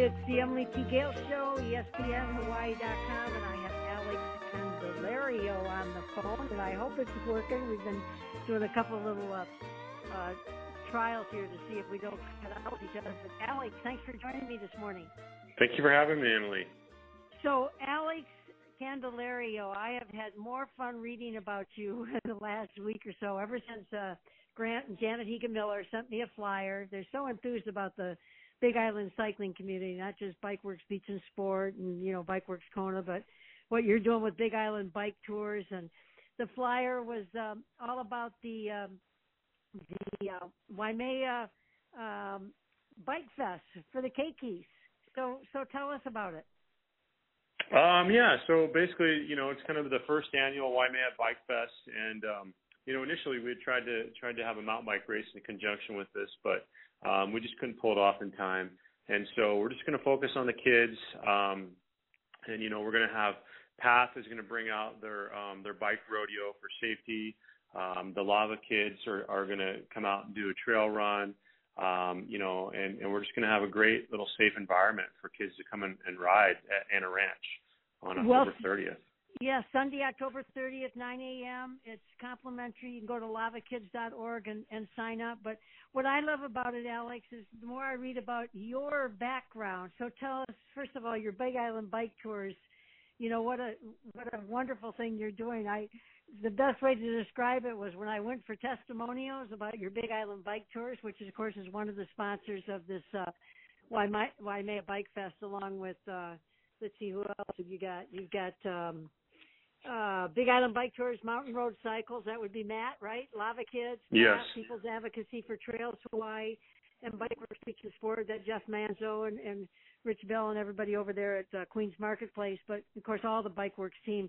It's the Emily T. Gale Show, ESPNHawaii.com, and I have Alex Candelario on the phone, and I hope it's working. We've been doing a couple of little uh, uh, trials here to see if we don't cut out each other. But Alex, thanks for joining me this morning. Thank you for having me, Emily. So, Alex Candelario, I have had more fun reading about you in the last week or so, ever since uh, Grant and Janet Higa Miller sent me a flyer. They're so enthused about the Big Island cycling community, not just Bikeworks Beach and Sport and you know Bikeworks Kona, but what you're doing with Big Island Bike Tours. And the flyer was um, all about the um, the uh, Waimea um, Bike Fest for the Keikis. So so tell us about it. Um, yeah, so basically, you know, it's kind of the first annual Waimea Bike Fest, and um, you know, initially we had tried to tried to have a mountain bike race in conjunction with this, but um, we just couldn't pull it off in time. And so we're just going to focus on the kids. Um, and you know, we're going to have Path is going to bring out their um, their bike rodeo for safety. Um, the Lava Kids are, are going to come out and do a trail run. Um, you know, and, and we're just going to have a great little safe environment for kids to come and, and ride at Anna Ranch on October well, 30th. Yeah, Sunday, October 30th, 9 a.m. It's complimentary. You can go to lavakids.org and, and sign up. But what I love about it, Alex, is the more I read about your background. So tell us, first of all, your Big Island bike tours. You know what a what a wonderful thing you're doing. I the best way to describe it was when I went for testimonials about your Big Island bike tours, which is of course is one of the sponsors of this uh, Waimea Bike Fest, along with uh, let's see who else have you got. You've got um, uh, Big Island Bike Tours, Mountain Road Cycles. That would be Matt, right? Lava Kids. Yes. Matt, People's Advocacy for Trails Hawaii, and Beach and Sport. That Jeff Manzo and, and Rich Bell and everybody over there at uh, Queens Marketplace. But of course, all the Bikeworks team.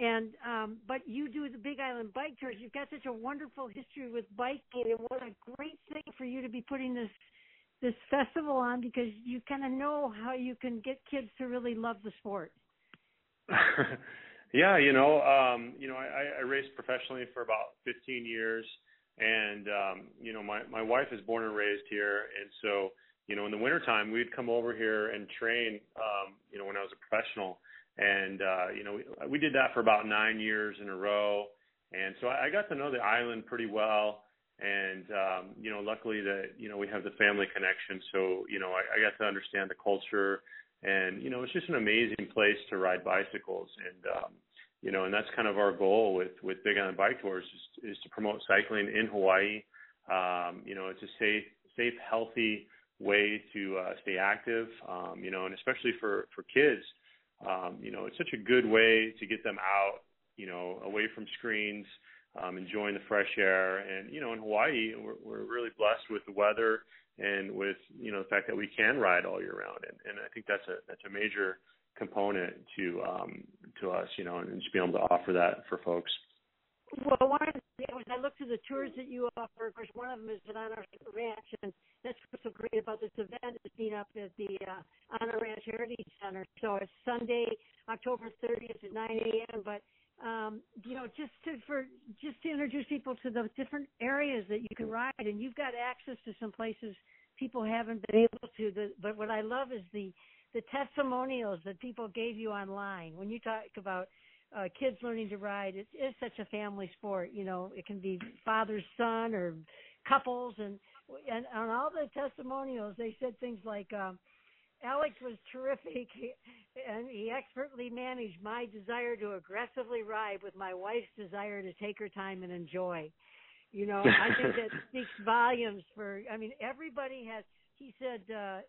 And um, but you do the Big Island Bike Tours. You've got such a wonderful history with biking, and what a great thing for you to be putting this this festival on because you kind of know how you can get kids to really love the sport. Yeah, you know, um, you know, I, I raced professionally for about 15 years, and um, you know, my my wife is born and raised here, and so you know, in the wintertime, we'd come over here and train. Um, you know, when I was a professional, and uh, you know, we, we did that for about nine years in a row, and so I, I got to know the island pretty well. And um, you know, luckily that you know we have the family connection, so you know I, I got to understand the culture and you know it's just an amazing place to ride bicycles. And um you know and that's kind of our goal with with big island bike tours is, is to promote cycling in hawaii. Um you know it's a safe safe healthy way to uh, stay active. Um you know and especially for for kids um you know it's such a good way to get them out you know away from screens um enjoying the fresh air. And you know in hawaii we're, we're really blessed with the weather and with you know the fact that we can ride all year round and, and I think that's a that's a major component to um to us you know and just being able to offer that for folks. Well, one of the, I looked at the tours that you offer. Of course, one of them is at Anna Ranch, and that's what's so great about this event is being up at the uh, Anna Ranch Heritage Center. So it's Sunday, October 30th at 9 a.m. But um, you know, just to for just to introduce people to the different areas that you can ride, and you've got access to some places people haven't been able to. The, but what I love is the the testimonials that people gave you online. When you talk about uh, kids learning to ride, it is such a family sport. You know, it can be father son or couples, and and on all the testimonials, they said things like. Um, Alex was terrific, and he expertly managed my desire to aggressively ride with my wife's desire to take her time and enjoy. You know, I think that speaks volumes for. I mean, everybody has. He said. uh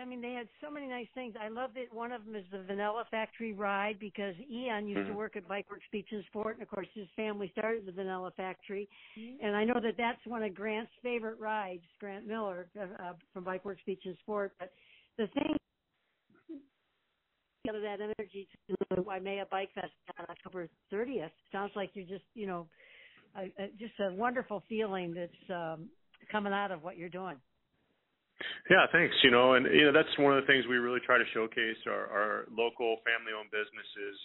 I mean, they had so many nice things. I love that one of them is the Vanilla Factory ride because Ian used mm-hmm. to work at Bikeworks Beach and Sport, and of course his family started the Vanilla Factory. Mm-hmm. And I know that that's one of Grant's favorite rides, Grant Miller uh, uh, from Bikeworks Beach and Sport. But the thing of that energy to the Waimea Bike Fest on October 30th. Sounds like you're just, you know, a, a, just a wonderful feeling that's um, coming out of what you're doing. Yeah, thanks. You know, and you know that's one of the things we really try to showcase our, our local family-owned businesses.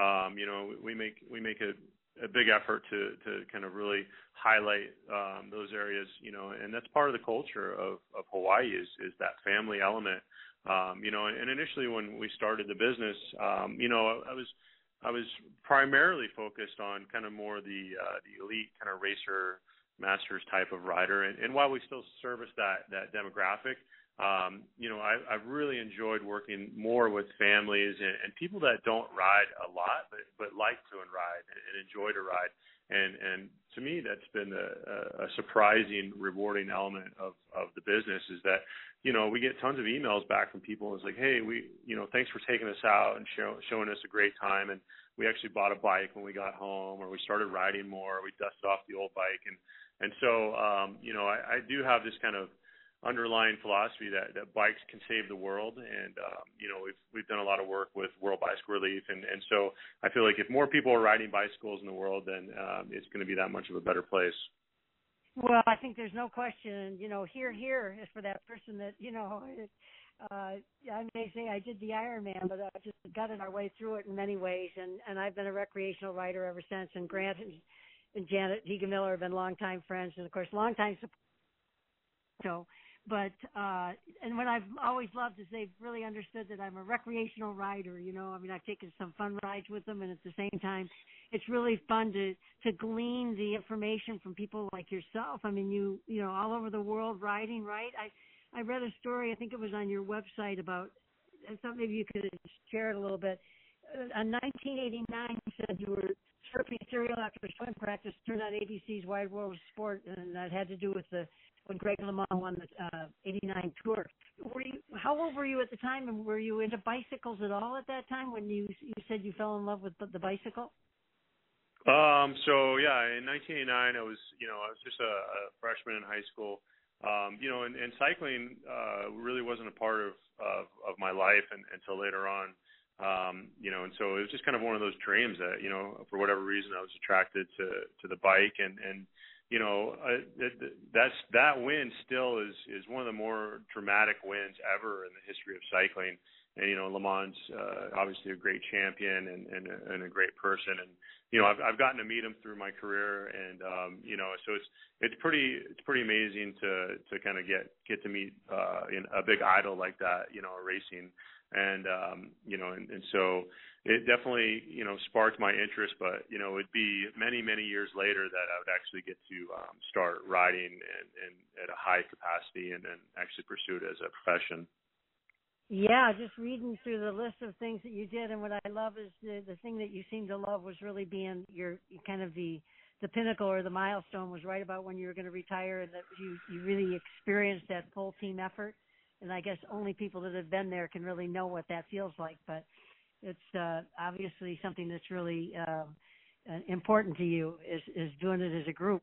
Um, you know, we make we make a a big effort to to kind of really highlight um, those areas, you know, and that's part of the culture of of Hawaii is is that family element Um, you know, and initially when we started the business, um, you know, I was I was primarily focused on kind of more the uh, the elite kind of racer masters type of rider, and, and while we still service that that demographic, um, you know, I, I've really enjoyed working more with families and, and people that don't ride a lot, but but like to and ride and, and enjoy to ride. And and to me, that's been a, a surprising, rewarding element of of the business is that you know we get tons of emails back from people. It's like, hey, we you know thanks for taking us out and show, showing us a great time. And we actually bought a bike when we got home, or we started riding more. We dusted off the old bike, and and so um, you know I, I do have this kind of underlying philosophy that, that bikes can save the world and um, you know we've we've done a lot of work with World Bicycle Relief and and so I feel like if more people are riding bicycles in the world then um, it's going to be that much of a better place. Well, I think there's no question. You know, here, here is for that person that you know. Uh, I may say I did the Ironman, but I just in our way through it in many ways, and and I've been a recreational rider ever since. And Grant and, and Janet Higa Miller have been longtime friends, and of course, longtime support. So but uh and what I've always loved is they've really understood that I'm a recreational rider, you know. I mean I've taken some fun rides with them and at the same time it's really fun to to glean the information from people like yourself. I mean you you know, all over the world riding, right? I I read a story, I think it was on your website about thought maybe you could share it a little bit. Uh, in 1989, you said you were slurping cereal after swim practice. Turned on ABC's Wide World of Sport, and that had to do with the when Greg LeMond won the uh, 89 Tour. Were you, how old were you at the time, and were you into bicycles at all at that time when you you said you fell in love with the, the bicycle? Um. So yeah, in 1989, I was you know I was just a, a freshman in high school. Um, you know, and, and cycling uh, really wasn't a part of of, of my life and, until later on. Um, you know, and so it was just kind of one of those dreams that you know, for whatever reason, I was attracted to to the bike and and you know, uh, that's that win still is is one of the more dramatic wins ever in the history of cycling. And you know, LeMond's uh, obviously a great champion and and a, and a great person. And you know, I've I've gotten to meet him through my career, and um, you know, so it's it's pretty it's pretty amazing to to kind of get get to meet uh, in a big idol like that. You know, racing and um you know and, and so it definitely you know sparked my interest but you know it'd be many many years later that I would actually get to um start riding and, and at a high capacity and then actually pursue it as a profession yeah just reading through the list of things that you did and what I love is the the thing that you seem to love was really being your kind of the the pinnacle or the milestone was right about when you were going to retire and that you you really experienced that full team effort and I guess only people that have been there can really know what that feels like. But it's uh, obviously something that's really uh, important to you is is doing it as a group.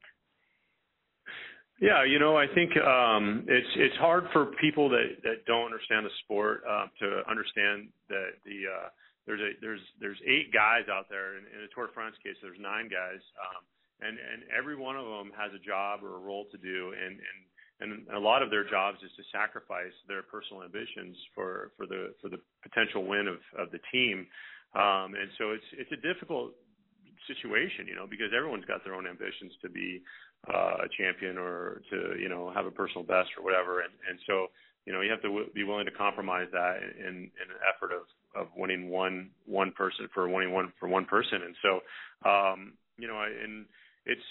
Yeah, you know, I think um, it's it's hard for people that that don't understand the sport uh, to understand that the uh, there's a there's there's eight guys out there in, in a Tour de France case. There's nine guys, um, and and every one of them has a job or a role to do, and and and a lot of their jobs is to sacrifice their personal ambitions for for the for the potential win of of the team. Um and so it's it's a difficult situation you know because everyone's got their own ambitions to be uh, a champion or to you know have a personal best or whatever. And and so you know you have to w- be willing to compromise that in in an effort of of winning one one person for winning one for one person. And so um you know and it's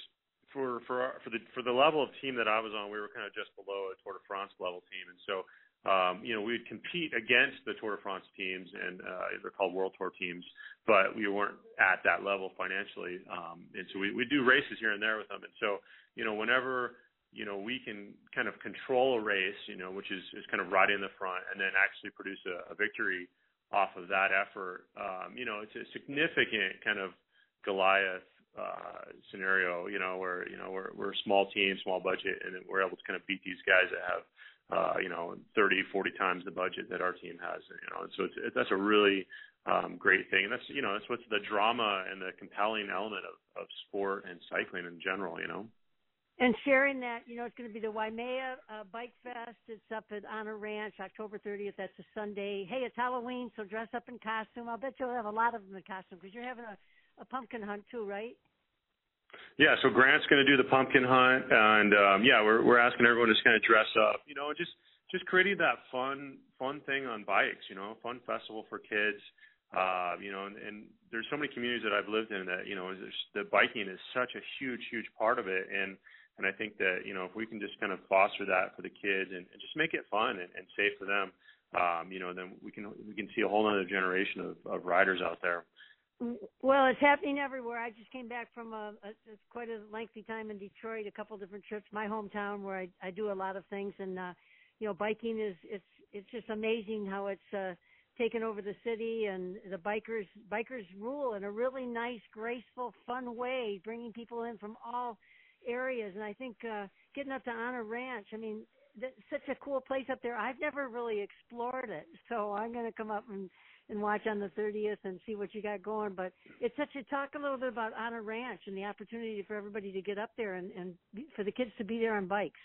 for for for the for the level of team that I was on, we were kind of just below a Tour de France level team, and so um, you know we'd compete against the Tour de France teams, and uh, they're called World Tour teams, but we weren't at that level financially, um, and so we we do races here and there with them, and so you know whenever you know we can kind of control a race, you know, which is is kind of riding in the front, and then actually produce a, a victory off of that effort. Um, you know, it's a significant kind of Goliath uh, scenario, you know, where you know we're we're a small team, small budget, and we're able to kind of beat these guys that have uh, you know 30, 40 times the budget that our team has, you know, and so it's, it, that's a really um, great thing, and that's you know that's what's the drama and the compelling element of of sport and cycling in general, you know. And sharing that, you know, it's going to be the Waimea uh, Bike Fest. It's up at Anna Ranch, October 30th. That's a Sunday. Hey, it's Halloween, so dress up in costume. I'll bet you'll have a lot of them in costume because you're having a a pumpkin hunt too, right? Yeah, so Grant's going to do the pumpkin hunt, and um, yeah, we're we're asking everyone to just kind of dress up, you know, just just creating that fun fun thing on bikes. You know, fun festival for kids. Uh, you know, and, and there's so many communities that I've lived in that you know, the biking is such a huge, huge part of it, and and I think that you know if we can just kind of foster that for the kids and, and just make it fun and, and safe for them, um, you know, then we can we can see a whole other generation of, of riders out there. Well, it's happening everywhere. I just came back from a, a it's quite a lengthy time in Detroit, a couple different trips, my hometown where I I do a lot of things, and uh, you know, biking is it's it's just amazing how it's uh, taken over the city, and the bikers bikers rule in a really nice, graceful, fun way, bringing people in from all areas. And I think uh, getting up to Anna Ranch, I mean, that's such a cool place up there. I've never really explored it, so I'm going to come up and and watch on the 30th and see what you got going. But it's such a talk a little bit about Anna Ranch and the opportunity for everybody to get up there and and for the kids to be there on bikes.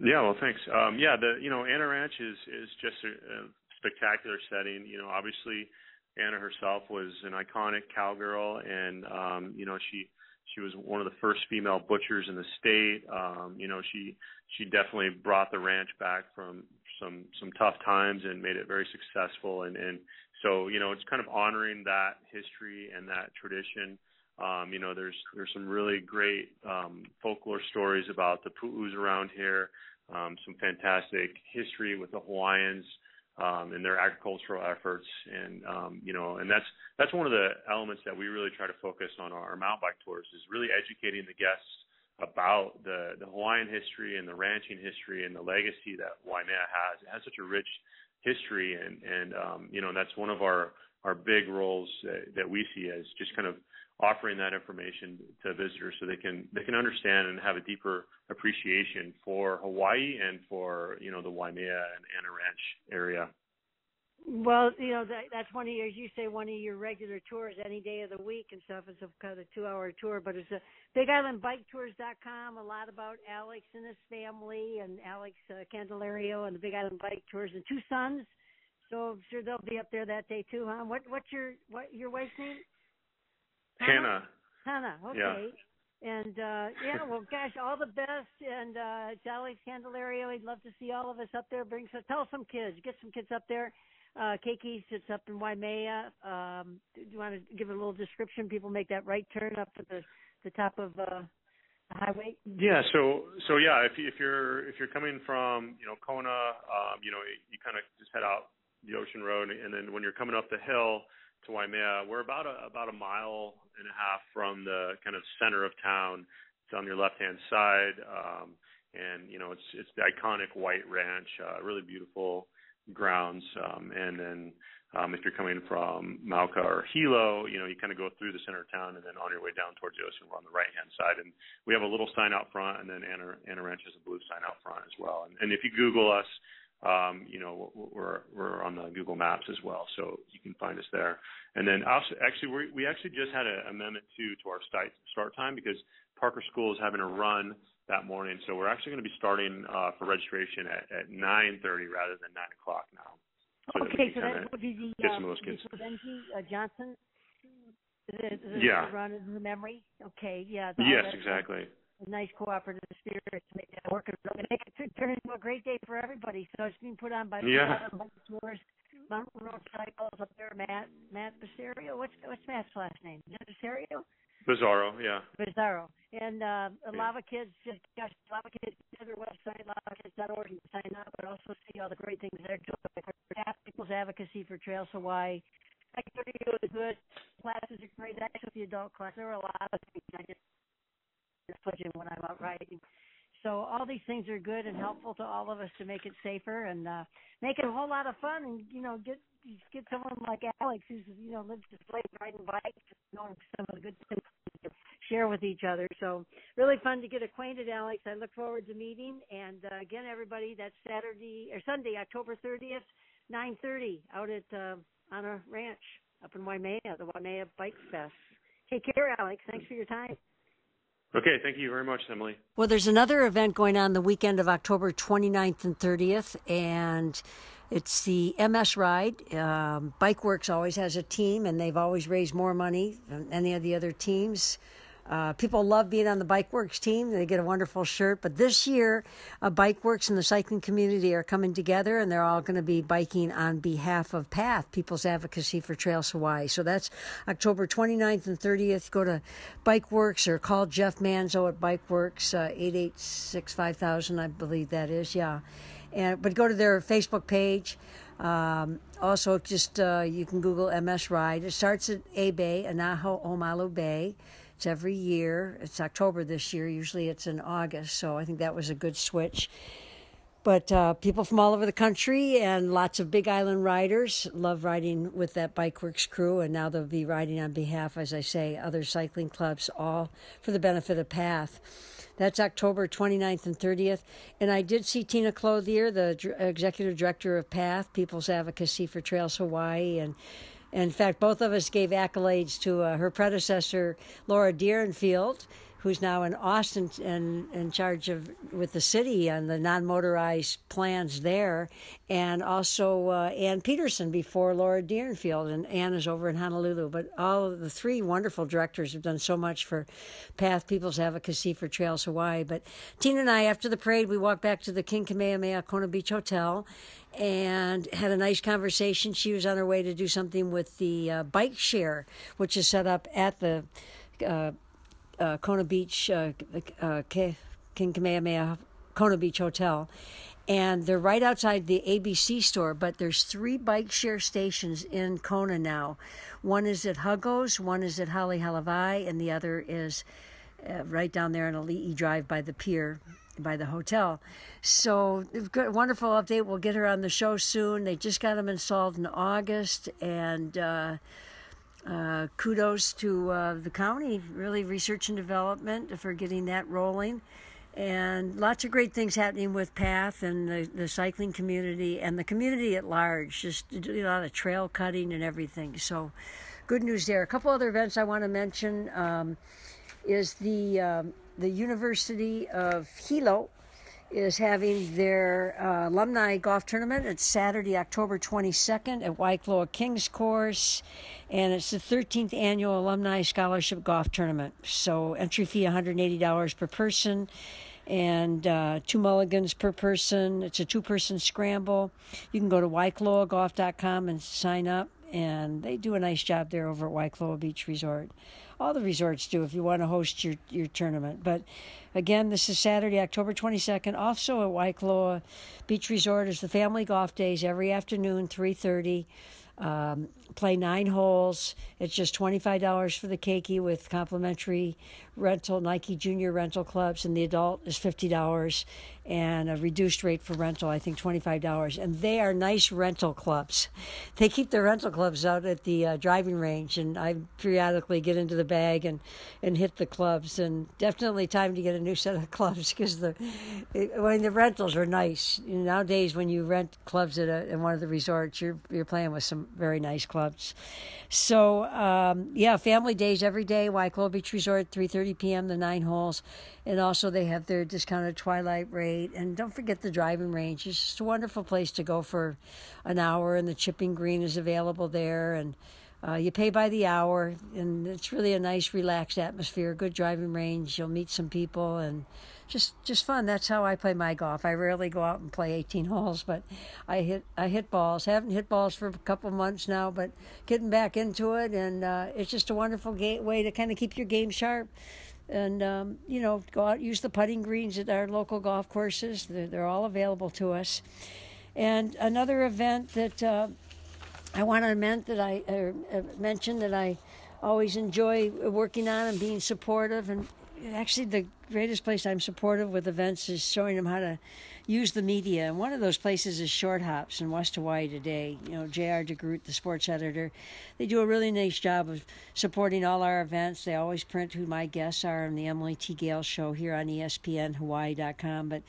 Yeah, well, thanks. Um, yeah, the you know Anna Ranch is is just a, a spectacular setting. You know, obviously Anna herself was an iconic cowgirl, and um, you know she she was one of the first female butchers in the state. Um, you know, she she definitely brought the ranch back from some some tough times and made it very successful. And and so you know, it's kind of honoring that history and that tradition. Um, you know, there's there's some really great um, folklore stories about the Pu'us around here. Um, some fantastic history with the Hawaiians um, and their agricultural efforts, and um, you know, and that's that's one of the elements that we really try to focus on our, our mountain bike tours is really educating the guests about the the Hawaiian history and the ranching history and the legacy that Waimea has. It has such a rich history, and and um, you know, that's one of our our big roles that, that we see as just kind of offering that information to visitors so they can they can understand and have a deeper appreciation for Hawaii and for you know the Waimea and Anna Ranch area. Well, you know that that's one of your, as you say, one of your regular tours any day of the week and stuff. It's a kind of two-hour tour, but it's a Big Island Bike Tours.com. A lot about Alex and his family, and Alex uh, Candelario and the Big Island Bike Tours, and two sons. So I'm sure they'll be up there that day too, huh? What what's your what your wife's name? Hannah. Hannah. Okay. Yeah. And uh yeah, well gosh, all the best and uh it's Alex Candelario. He'd love to see all of us up there. Bring some tell some kids, get some kids up there. Uh Keiki sits up in Waimea. Um do you want to give a little description? People make that right turn up to the the top of uh the highway? Yeah, so so yeah, if if you're if you're coming from, you know, Kona, um, you know, you, you kind of just head out the ocean road and then when you're coming up the hill to Waimea. We're about a about a mile and a half from the kind of center of town. It's on your left hand side, um, and you know it's it's the iconic White Ranch, uh, really beautiful grounds. Um, and then um, if you're coming from Mauka or Hilo, you know you kind of go through the center of town, and then on your way down towards the ocean, we're on the right hand side, and we have a little sign out front, and then Anna, Anna Ranch has a blue sign out front as well. And, and if you Google us, um, you know, we're we're on the Google Maps as well, so you can find us there. And then also, actually, we we actually just had an amendment to to our start time because Parker School is having a run that morning, so we're actually going to be starting uh, for registration at at 9:30 rather than 9 o'clock now. So okay, that so that would be the uh, Benji uh, Johnson. The, the, yeah. Run in the memory. Okay. Yeah. yes, exactly a nice cooperative spirit to make that work and make it turn into a great day for everybody. So it's being put on by yeah. tours, Mountain Road Cycles up there, Matt Matt Basario. What's what's Matt's last name? Is it Basario? Bizarro, yeah. Bizarro. And uh, a yeah. Lava Kids, just gosh, Lava Kids, their website, lavakids.org, can sign up, but also see all the great things they're doing people's advocacy for Trails Hawaii. Activity is good. Classes are great. Actually, the adult class, there are a lot of things I just fudging when I'm out riding. So all these things are good and helpful to all of us to make it safer and uh make it a whole lot of fun and you know get get someone like Alex who's you know lives his life riding bikes, knowing some of the good things share with each other. So really fun to get acquainted, Alex. I look forward to meeting. And uh, again, everybody, that's Saturday or Sunday, October 30th, 9:30, out at uh, on a ranch up in Waimea, the Waimea Bike Fest. Take care, Alex. Thanks for your time. Okay, thank you very much, Emily. Well, there's another event going on the weekend of October 29th and 30th, and it's the MS Ride. Um, Bikeworks always has a team, and they've always raised more money than any of the other teams. Uh, people love being on the Bike Works team. They get a wonderful shirt. But this year, uh, Bike Works and the cycling community are coming together and they're all going to be biking on behalf of PATH, People's Advocacy for Trails Hawaii. So that's October 29th and 30th. Go to Bike Works or call Jeff Manzo at Bike Works, uh, 886 5000, I believe that is. Yeah. And, but go to their Facebook page. Um, also, just uh, you can Google MS Ride. It starts at A Bay, Anaeho'omalu Bay. It's every year. It's October this year. Usually it's in August. So I think that was a good switch. But uh, people from all over the country and lots of Big Island riders love riding with that Bike Works crew. And now they'll be riding on behalf, as I say, other cycling clubs, all for the benefit of PATH. That's October 29th and 30th. And I did see Tina Clothier, the executive director of PATH, People's Advocacy for Trails Hawaii, and in fact, both of us gave accolades to uh, her predecessor, Laura Deerenfield, who's now in Austin and in charge of with the city on the non-motorized plans there, and also uh, Ann Peterson before Laura Deerenfield, and Ann is over in Honolulu. But all of the three wonderful directors have done so much for PATH People's Advocacy for Trails Hawaii. But Tina and I, after the parade, we walked back to the King Kamehameha Kona Beach Hotel and had a nice conversation. She was on her way to do something with the uh, bike share, which is set up at the uh, uh, Kona Beach, uh, uh, King Kamehameha Kona Beach Hotel. And they're right outside the ABC store, but there's three bike share stations in Kona now. One is at Huggo's, one is at Hale Halawai, and the other is uh, right down there on Ali'i Drive by the pier by the hotel. So, good, wonderful update. We'll get her on the show soon. They just got them installed in August, and uh, uh, kudos to uh, the county, really research and development for getting that rolling. And lots of great things happening with PATH and the, the cycling community and the community at large, just doing a lot of trail cutting and everything. So, good news there. A couple other events I want to mention um, is the, um, the University of Hilo is having their uh, alumni golf tournament. It's Saturday, October 22nd at Waikoloa Kings Course, and it's the 13th annual Alumni Scholarship Golf Tournament. So entry fee $180 per person and uh, two mulligans per person. It's a two-person scramble. You can go to waikoloagolf.com and sign up, and they do a nice job there over at Waikoloa Beach Resort all the resorts do if you want to host your, your tournament. But again, this is Saturday, October 22nd. Also at Waikoloa Beach Resort is the family golf days every afternoon, 3.30. Um, play nine holes. It's just $25 for the keiki with complimentary rental, Nike Junior rental clubs, and the adult is $50 and a reduced rate for rental, I think $25. And they are nice rental clubs. They keep the rental clubs out at the uh, driving range, and I periodically get into the bag and, and hit the clubs. And definitely time to get a new set of clubs because the when the rentals are nice. Nowadays, when you rent clubs at, a, at one of the resorts, you're you're playing with some very nice clubs. So um, yeah, family days every day. Waikoloa Beach Resort, 3:30 p.m. the nine holes, and also they have their discounted twilight rate. And don't forget the driving range. It's just a wonderful place to go for an hour, and the chipping green is available there. And uh, you pay by the hour, and it's really a nice, relaxed atmosphere. Good driving range. You'll meet some people and just just fun. That's how I play my golf. I rarely go out and play 18 holes, but I hit I hit balls. Haven't hit balls for a couple months now, but getting back into it, and uh, it's just a wonderful gateway to kind of keep your game sharp. And um, you know, go out use the putting greens at our local golf courses. They're, they're all available to us. And another event that uh, I want to mention that I uh, mention that I always enjoy working on and being supportive and actually the greatest place I'm supportive with events is showing them how to use the media. And one of those places is Short Hops in West Hawaii today. You know, J.R. DeGroot, the sports editor, they do a really nice job of supporting all our events. They always print who my guests are on the Emily T. Gale show here on ESPNHawaii.com. But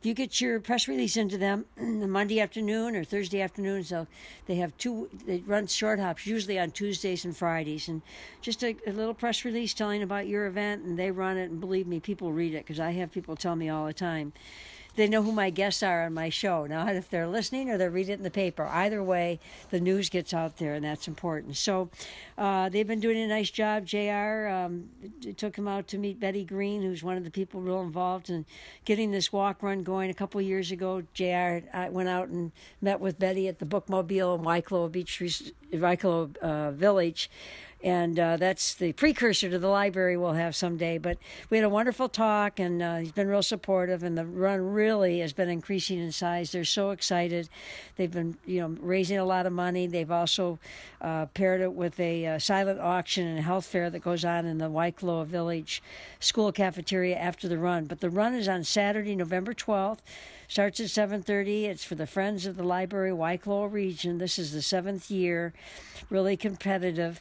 if you get your press release into them Monday afternoon or Thursday afternoon, so they have two, they run short hops usually on Tuesdays and Fridays, and just a, a little press release telling about your event, and they run it, and believe me, people read it because I have people tell me all the time they know who my guests are on my show. Now, if they're listening or they're reading it in the paper, either way, the news gets out there, and that's important. So uh, they've been doing a nice job. JR um, took him out to meet Betty Green, who's one of the people real involved in getting this walk run going a couple years ago. JR uh, went out and met with Betty at the Bookmobile in Waikoloa Beach, Waikoloa uh, Village and uh, that's the precursor to the library we'll have someday. But we had a wonderful talk, and uh, he's been real supportive, and the run really has been increasing in size. They're so excited. They've been, you know, raising a lot of money. They've also uh, paired it with a uh, silent auction and health fair that goes on in the Waikoloa Village School cafeteria after the run. But the run is on Saturday, November 12th starts at 7.30 it's for the friends of the library waikoloa region this is the seventh year really competitive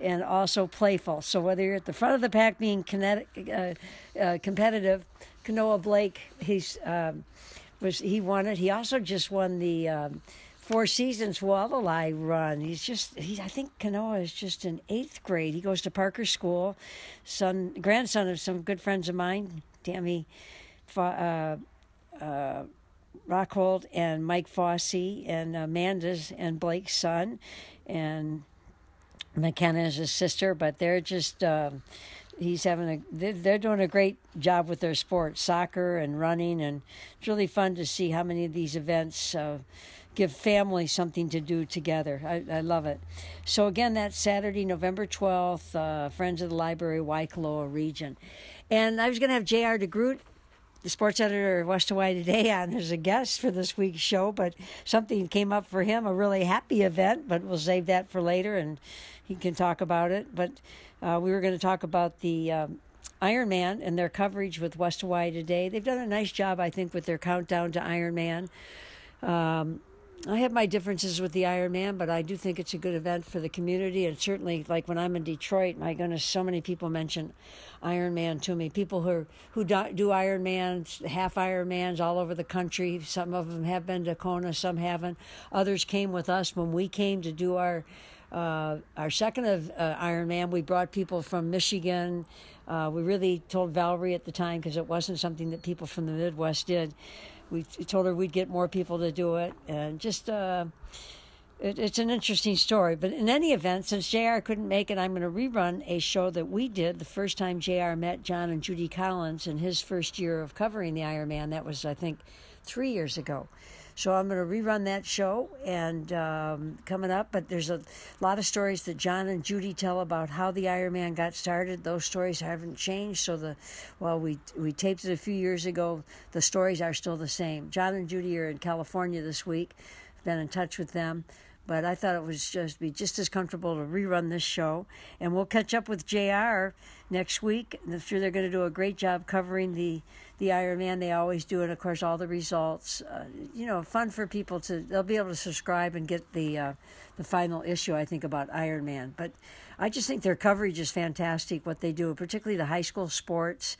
and also playful. So whether you're at the front of the pack being kinetic, uh, uh, competitive, Kanoa Blake, he's um, was he won it. He also just won the um, Four Seasons Hualalai Run. He's just he. I think Kanoa is just in eighth grade. He goes to Parker School, son grandson of some good friends of mine, Tammy. Uh, uh, Rockhold and Mike Fossey and Amanda's and Blake's son, and McKenna is his sister, but they're just um, he's having a they're, doing a great job with their sport, soccer and running, and it's really fun to see how many of these events. Uh, give families something to do together. I, I, love it. So again, that's Saturday, November 12th, uh, Friends of the Library, Waikoloa region. And I was going to have J.R. DeGroot the sports editor of West Hawaii Today on as a guest for this week's show, but something came up for him, a really happy event, but we'll save that for later and he can talk about it. But uh, we were going to talk about the um, Ironman and their coverage with West Hawaii Today. They've done a nice job, I think, with their countdown to Ironman. Um, I have my differences with the Ironman, but I do think it's a good event for the community. And certainly, like when I'm in Detroit, my goodness, so many people mention Ironman to me. People who who do, do Ironmans, half Ironmans all over the country. Some of them have been to Kona, some haven't. Others came with us when we came to do our uh, our second of uh, Ironman. We brought people from Michigan. Uh, we really told Valerie at the time because it wasn't something that people from the Midwest did we told her we'd get more people to do it, and just uh, it, it's an interesting story. But in any event, since Jr. couldn't make it, I'm going to rerun a show that we did the first time Jr. met John and Judy Collins in his first year of covering the Ironman. That was, I think, three years ago. So I'm going to rerun that show and um, coming up. But there's a lot of stories that John and Judy tell about how the Ironman got started. Those stories haven't changed. So the well, we we taped it a few years ago. The stories are still the same. John and Judy are in California this week. Been in touch with them but I thought it was just be just as comfortable to rerun this show. And we'll catch up with JR next week. I'm sure they're going to do a great job covering the the Ironman. They always do, and of course, all the results. Uh, you know, fun for people to. They'll be able to subscribe and get the uh, the final issue. I think about Ironman, but I just think their coverage is fantastic. What they do, particularly the high school sports.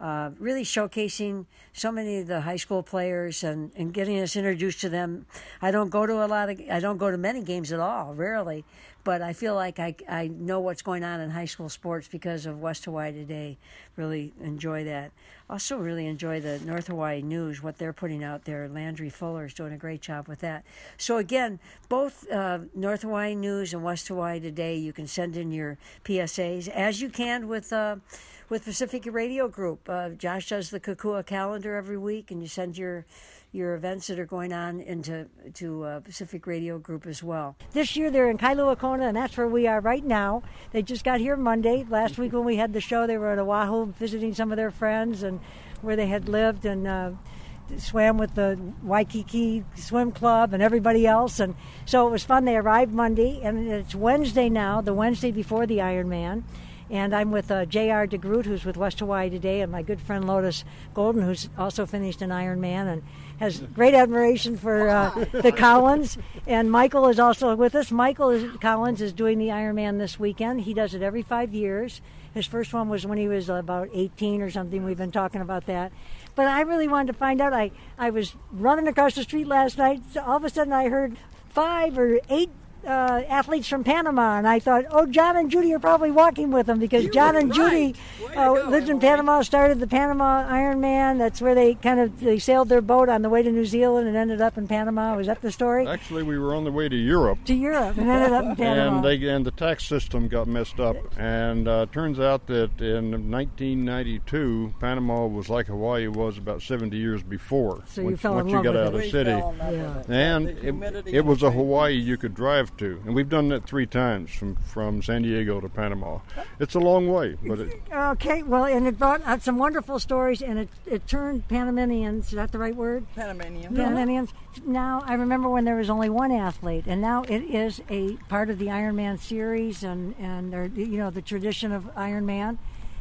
Uh, really showcasing so many of the high school players and, and getting us introduced to them. I don't go to a lot of, I don't go to many games at all, rarely, but I feel like I, I know what's going on in high school sports because of West Hawaii Today. Really enjoy that. Also, really enjoy the North Hawaii News, what they're putting out there. Landry Fuller is doing a great job with that. So, again, both uh, North Hawaii News and West Hawaii Today, you can send in your PSAs as you can with. Uh, with Pacific Radio Group. Uh, Josh does the Kokua calendar every week, and you send your your events that are going on into to uh, Pacific Radio Group as well. This year they're in Kailua Kona, and that's where we are right now. They just got here Monday. Last week when we had the show, they were at Oahu visiting some of their friends and where they had lived and. Uh, swam with the Waikiki Swim Club and everybody else, and so it was fun. They arrived Monday, and it's Wednesday now, the Wednesday before the Ironman, and I'm with uh, J.R. DeGroot, who's with West Hawaii today, and my good friend Lotus Golden, who's also finished an Ironman and has great admiration for uh, the Collins. And Michael is also with us. Michael is, Collins is doing the Ironman this weekend. He does it every five years. His first one was when he was about 18 or something. We've been talking about that. But I really wanted to find out. I, I was running across the street last night. All of a sudden, I heard five or eight uh, athletes from Panama, and I thought, oh, John and Judy are probably walking with them because You John and right. Judy uh, lived in Panama, started the Panama Ironman. That's where they kind of they sailed their boat on the way to New Zealand and ended up in Panama. Was that the story? Actually, we were on the way to Europe, to Europe and ended up in Panama. and they and the tax system got messed up. And uh, turns out that in 1992, Panama was like Hawaii was about 70 years before. So you once, fell in once love you got with out it. of the city. fell in love Yeah. And it, it was a Hawaii you could drive to, and we've done that three times from from San Diego to Panama. It's a long way, but it, Okay, well, and it brought out some wonderful stories, and it, it turned Panamanians, is that the right word? Panamanians. Panamanians. Now, I remember when there was only one athlete, and now it is a part of the Ironman series and, and there- you know, the tradition of Ironman.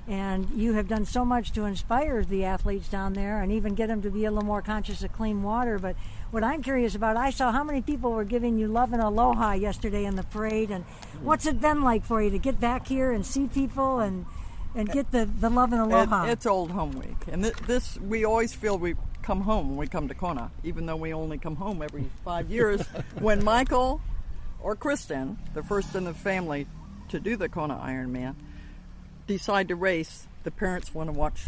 And you have done so much to inspire the athletes down there and even get them to be a little more conscious of clean water. But what I'm curious about, I saw how many people were giving you love and aloha yesterday in the parade. And what's it been like for you to get back here and see people and, and get the, the love and It, aloha? it's Old Home Week, and th- this we always feel we come home when we come to Kona, even though we only come home every five years. when Michael or Kristen, the first in the family to do the Kona Ironman, decide to race, the parents want to watch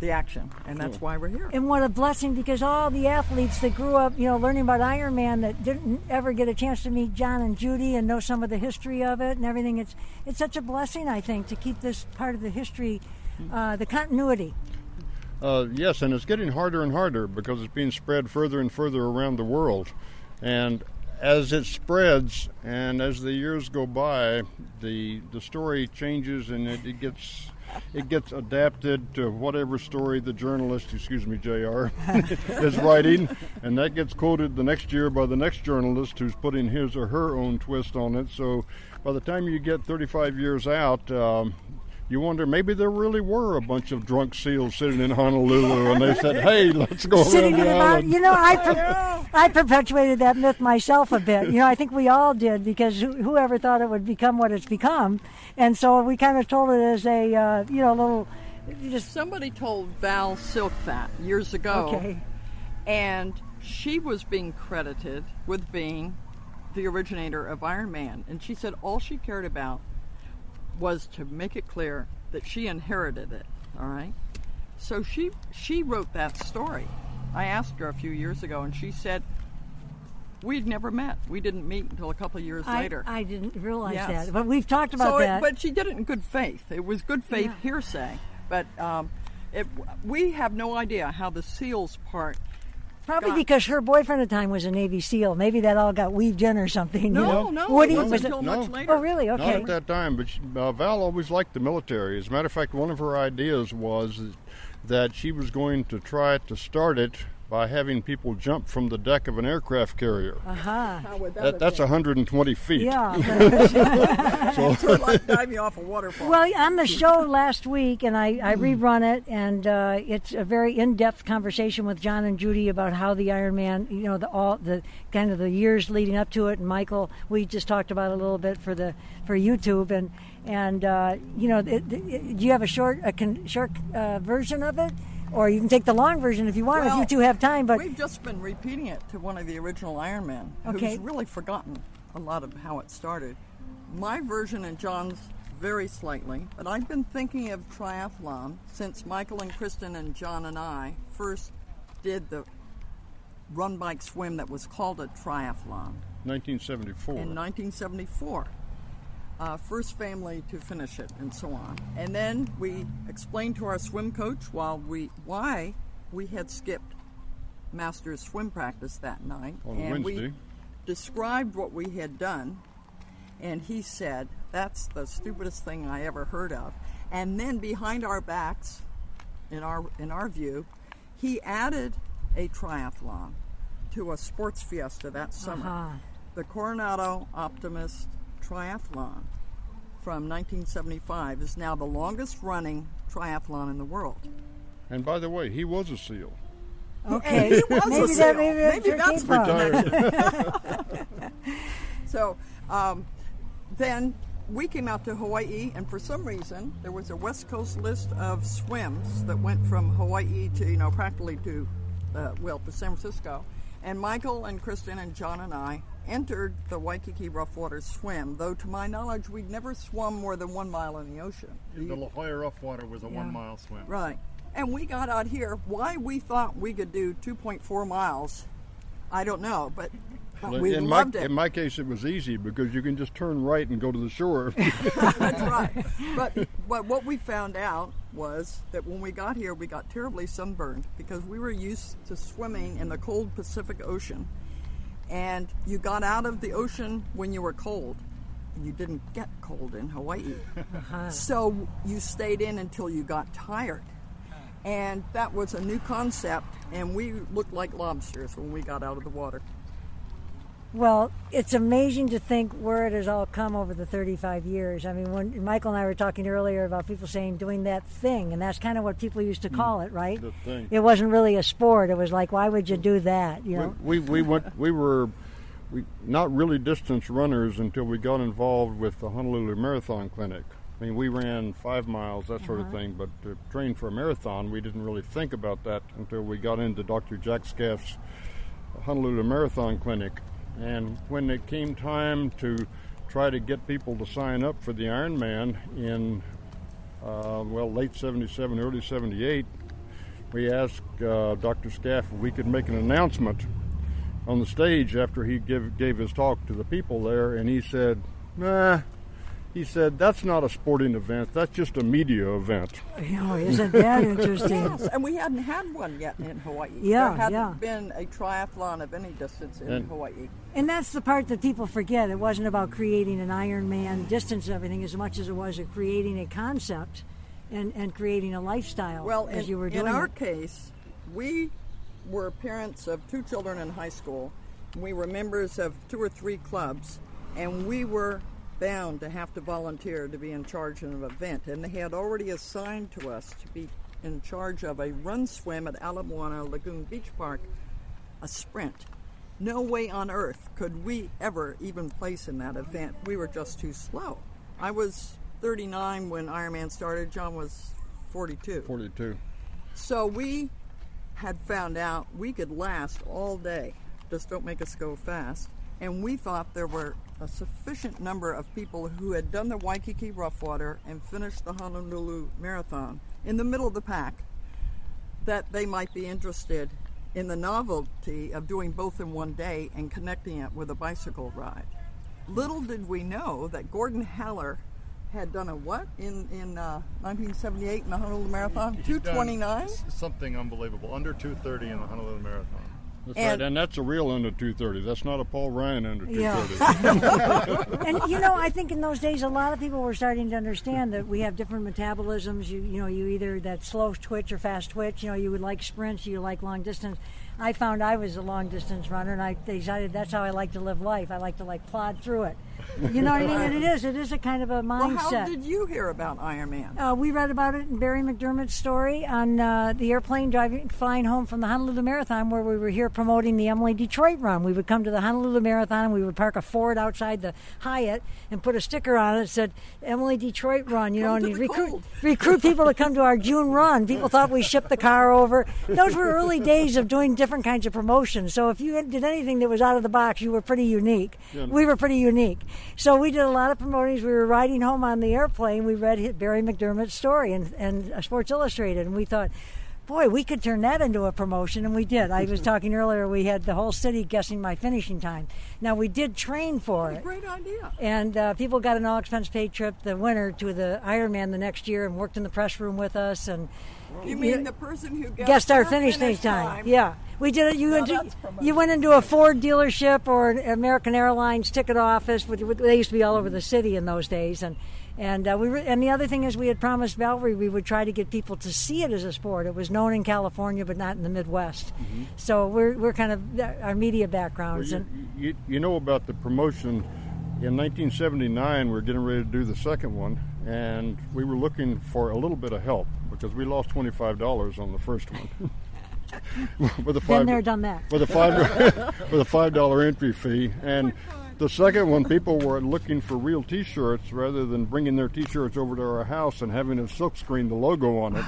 the action, and that's why we're here. And what a blessing because all the athletes that grew up, you know, learning about Ironman that didn't ever get a chance to meet John and Judy and know some of the history of it and everything. It's it's such a blessing, I think, to keep this part of the history, uh, the continuity. Uh, yes, and it's getting harder and harder because it's being spread further and further around the world. And as it spreads and as the years go by, the the story changes and it, it gets it gets adapted to whatever story the journalist, excuse me, Jr. is writing, and that gets quoted the next year by the next journalist who's putting his or her own twist on it. So by the time you get 35 years out. Um, you wonder maybe there really were a bunch of drunk seals sitting in Honolulu, and they said, "Hey, let's go Sitting around in the the island." You know, I per- I perpetuated that myth myself a bit. You know, I think we all did because who- whoever thought it would become what it's become, and so we kind of told it as a uh, you know little just Somebody told Val Silk that years ago. okay. and she was being credited with being the originator of Iron Man. And she said all she cared about was to make it clear that she inherited it. All right. So she she wrote that story. I asked her a few years ago, and she said we'd never met. We didn't meet until a couple of years I, later. I didn't realize Yes. that, but we've talked about so, it, that. but she did it in good faith. It was good faith Yeah. hearsay. But um, it, we have no idea how the seals part Probably got- because her boyfriend at the time was a Navy SEAL. Maybe that all got weaved in or something. No, you know? no, Woody it wasn't was it? until No. much later. Oh, really? Not Okay. at that time, but she, uh, Val always liked the military. As a matter of fact, one of her ideas was that she was going to try to start it by having people jump from the deck of an aircraft carrier. Aha. How would that, That, that's been? 120 feet. Yeah. Sort of like diving off a waterfall. well, on the show last week, and I, I rerun it, and uh, it's a very in-depth conversation with John and Judy about how the Ironman, you know, the all the kind of the years leading up to it, and Michael, we just talked about a little bit for the for YouTube, and and uh, you know, it, it, do you have a short a con, short uh, version of it, or you can take the long version if you want, if you two have time, but. We've just been repeating it to one of the original Iron Man, Okay. who's really forgotten a lot of how it started. My version and John's very slightly, but I've been thinking of triathlon since Michael and Kristen and John and I first did the run, bike, swim that was called a triathlon 1974. in 1974. Uh, first family to finish it, and so on. And then we explained to our swim coach while we why we had skipped master's swim practice that night, On and Wednesday. we described what we had done. And he said, "That's the stupidest thing I ever heard of." And then behind our backs, in our in our view, he added a triathlon to a sports fiesta that summer Aha. the Coronado Optimist Triathlon from 1975 is now the longest running triathlon in the world. And by the way, he was a SEAL. Okay. He was a maybe seal. that, maybe, Maybe that's. Retired. So um, then we came out to Hawaii, and for some reason there was a West Coast list of swims that went from Hawaii to you know practically to uh, well to San Francisco, And Michael and Kristen and John and I entered the Waikiki Rough Water swim, though to my knowledge we'd never swum more than one mile in the ocean. The La Jolla Rough Water was a one mile swim. Right. And we got out here. Why we thought we could do 2.4 miles, I don't know, but, but we in my it. in my case, it was easy because you can just turn right and go to the shore. That's right. But, but what we found out was that when we got here, we got terribly sunburned because we were used to swimming in the cold Pacific Ocean. And you got out of the ocean when you were cold. And you didn't get cold in Hawaii. Uh-huh. So you stayed in until you got tired. And that was a new concept, and we looked like lobsters when we got out of the water. Well, it's amazing to think where it has all come over the 35 years. I mean, when Michael and I were talking earlier about people saying doing that thing, and that's kind of what people used to mm. call it, right? The thing. It wasn't really a sport. It was like, why would you do that? You know? we, we went we were we not really distance runners until we got involved with the Honolulu Marathon Clinic. I mean, we ran five miles, that sort of uh-huh. thing, but to train for a marathon, we didn't really think about that until we got into Dr. Jack Scaff's Honolulu Marathon Clinic. And when it came time to try to get people to sign up for the Ironman in, uh, well, late 77, early 78, we asked uh, Dr. Scaff if we could make an announcement on the stage after he give, gave his talk to the people there, and he said, nah, he said, that's not a sporting event, that's just a media event. You know, isn't that interesting? Yes, and we hadn't had one yet in Hawaii. Yeah, there hadn't yeah. been a triathlon of any distance in And- Hawaii. And that's the part that people forget. It wasn't about creating an Ironman distance and everything as much as it was of creating a concept and, and creating a lifestyle Well, as in, you were doing. in our it. case, we were parents of two children in high school. We were members of two or three clubs, and we were bound to have to volunteer to be in charge of an event. And they had already assigned to us to be in charge of a run swim at Ala Moana Lagoon Beach Park, a sprint. No way on earth could we ever even place in that event. We were just too slow. I was 39 when Ironman started. John was 42. 42. So we had found out we could last all day. Just don't make us go fast. And we thought there were a sufficient number of people who had done the Waikiki Rough Water and finished the Honolulu Marathon in the middle of the pack that they might be interested in the novelty of doing both in one day and connecting it with a bicycle ride. Little did we know that Gordon Haller had done a what in in uh, 1978 in the Honolulu Marathon? He'd 229. Something unbelievable. Under 230 in the Honolulu Marathon. That's And- right, and that's a real under 230. That's not a Paul Ryan under 230. Yeah. 230. and you know, I think in those days, a lot of people were starting to understand that we have different metabolisms. You, you know, you either that slow twitch or fast twitch. You know, you would like sprints, you like long distance. I found I was a long distance runner, and I decided that's how I like to live life. I like to like plod through it. You know what I mean? And it is. It is a kind of a Well, mindset. how did you hear about Ironman? Uh, we read about it in Barry McDermott's story on uh, the airplane driving, flying home from the Honolulu Marathon, where we were here promoting the Emily Detroit run. We would come to the Honolulu Marathon, and we would park a Ford outside the Hyatt and put a sticker on it that said Emily Detroit run. You know, and recruit recruit people to come to our June run. People thought we shipped the car over. Those were early days of doing different kinds of promotions. So if you did anything that was out of the box, you were pretty unique. We were pretty unique. So we did a lot of promotions. We were riding home on the airplane. We read Barry McDermott's story and, and uh, Sports Illustrated, and we thought, boy, we could turn that into a promotion, and we did. I was talking earlier, we had the whole city guessing my finishing time. Now, we did train for it. Great idea. And uh, people got an all expense paid trip the winter to the Ironman the next year and worked in the press room with us and You mean the person who guessed, guessed our their finishing finish time. Yeah, we did it. You Now went, to, you went into a Ford dealership or an American Airlines ticket office. With, with, they used to be all over the city in those days, and and uh, we were, and the other thing is we had promised Valerie we would try to get people to see it as a sport. It was known in California, but not in the Midwest. So we're we're kind of our media Well, backgrounds you, and. you, you know about the promotion. In 1979, We're getting ready to do the second one, and we were looking for a little bit of help because we lost $25 on the first one. with a Been five, there, done that. with a five with a five dollar entry fee, and the second one, people were looking for real T-shirts rather than bringing their T-shirts over to our house and having a silkscreen the logo on it.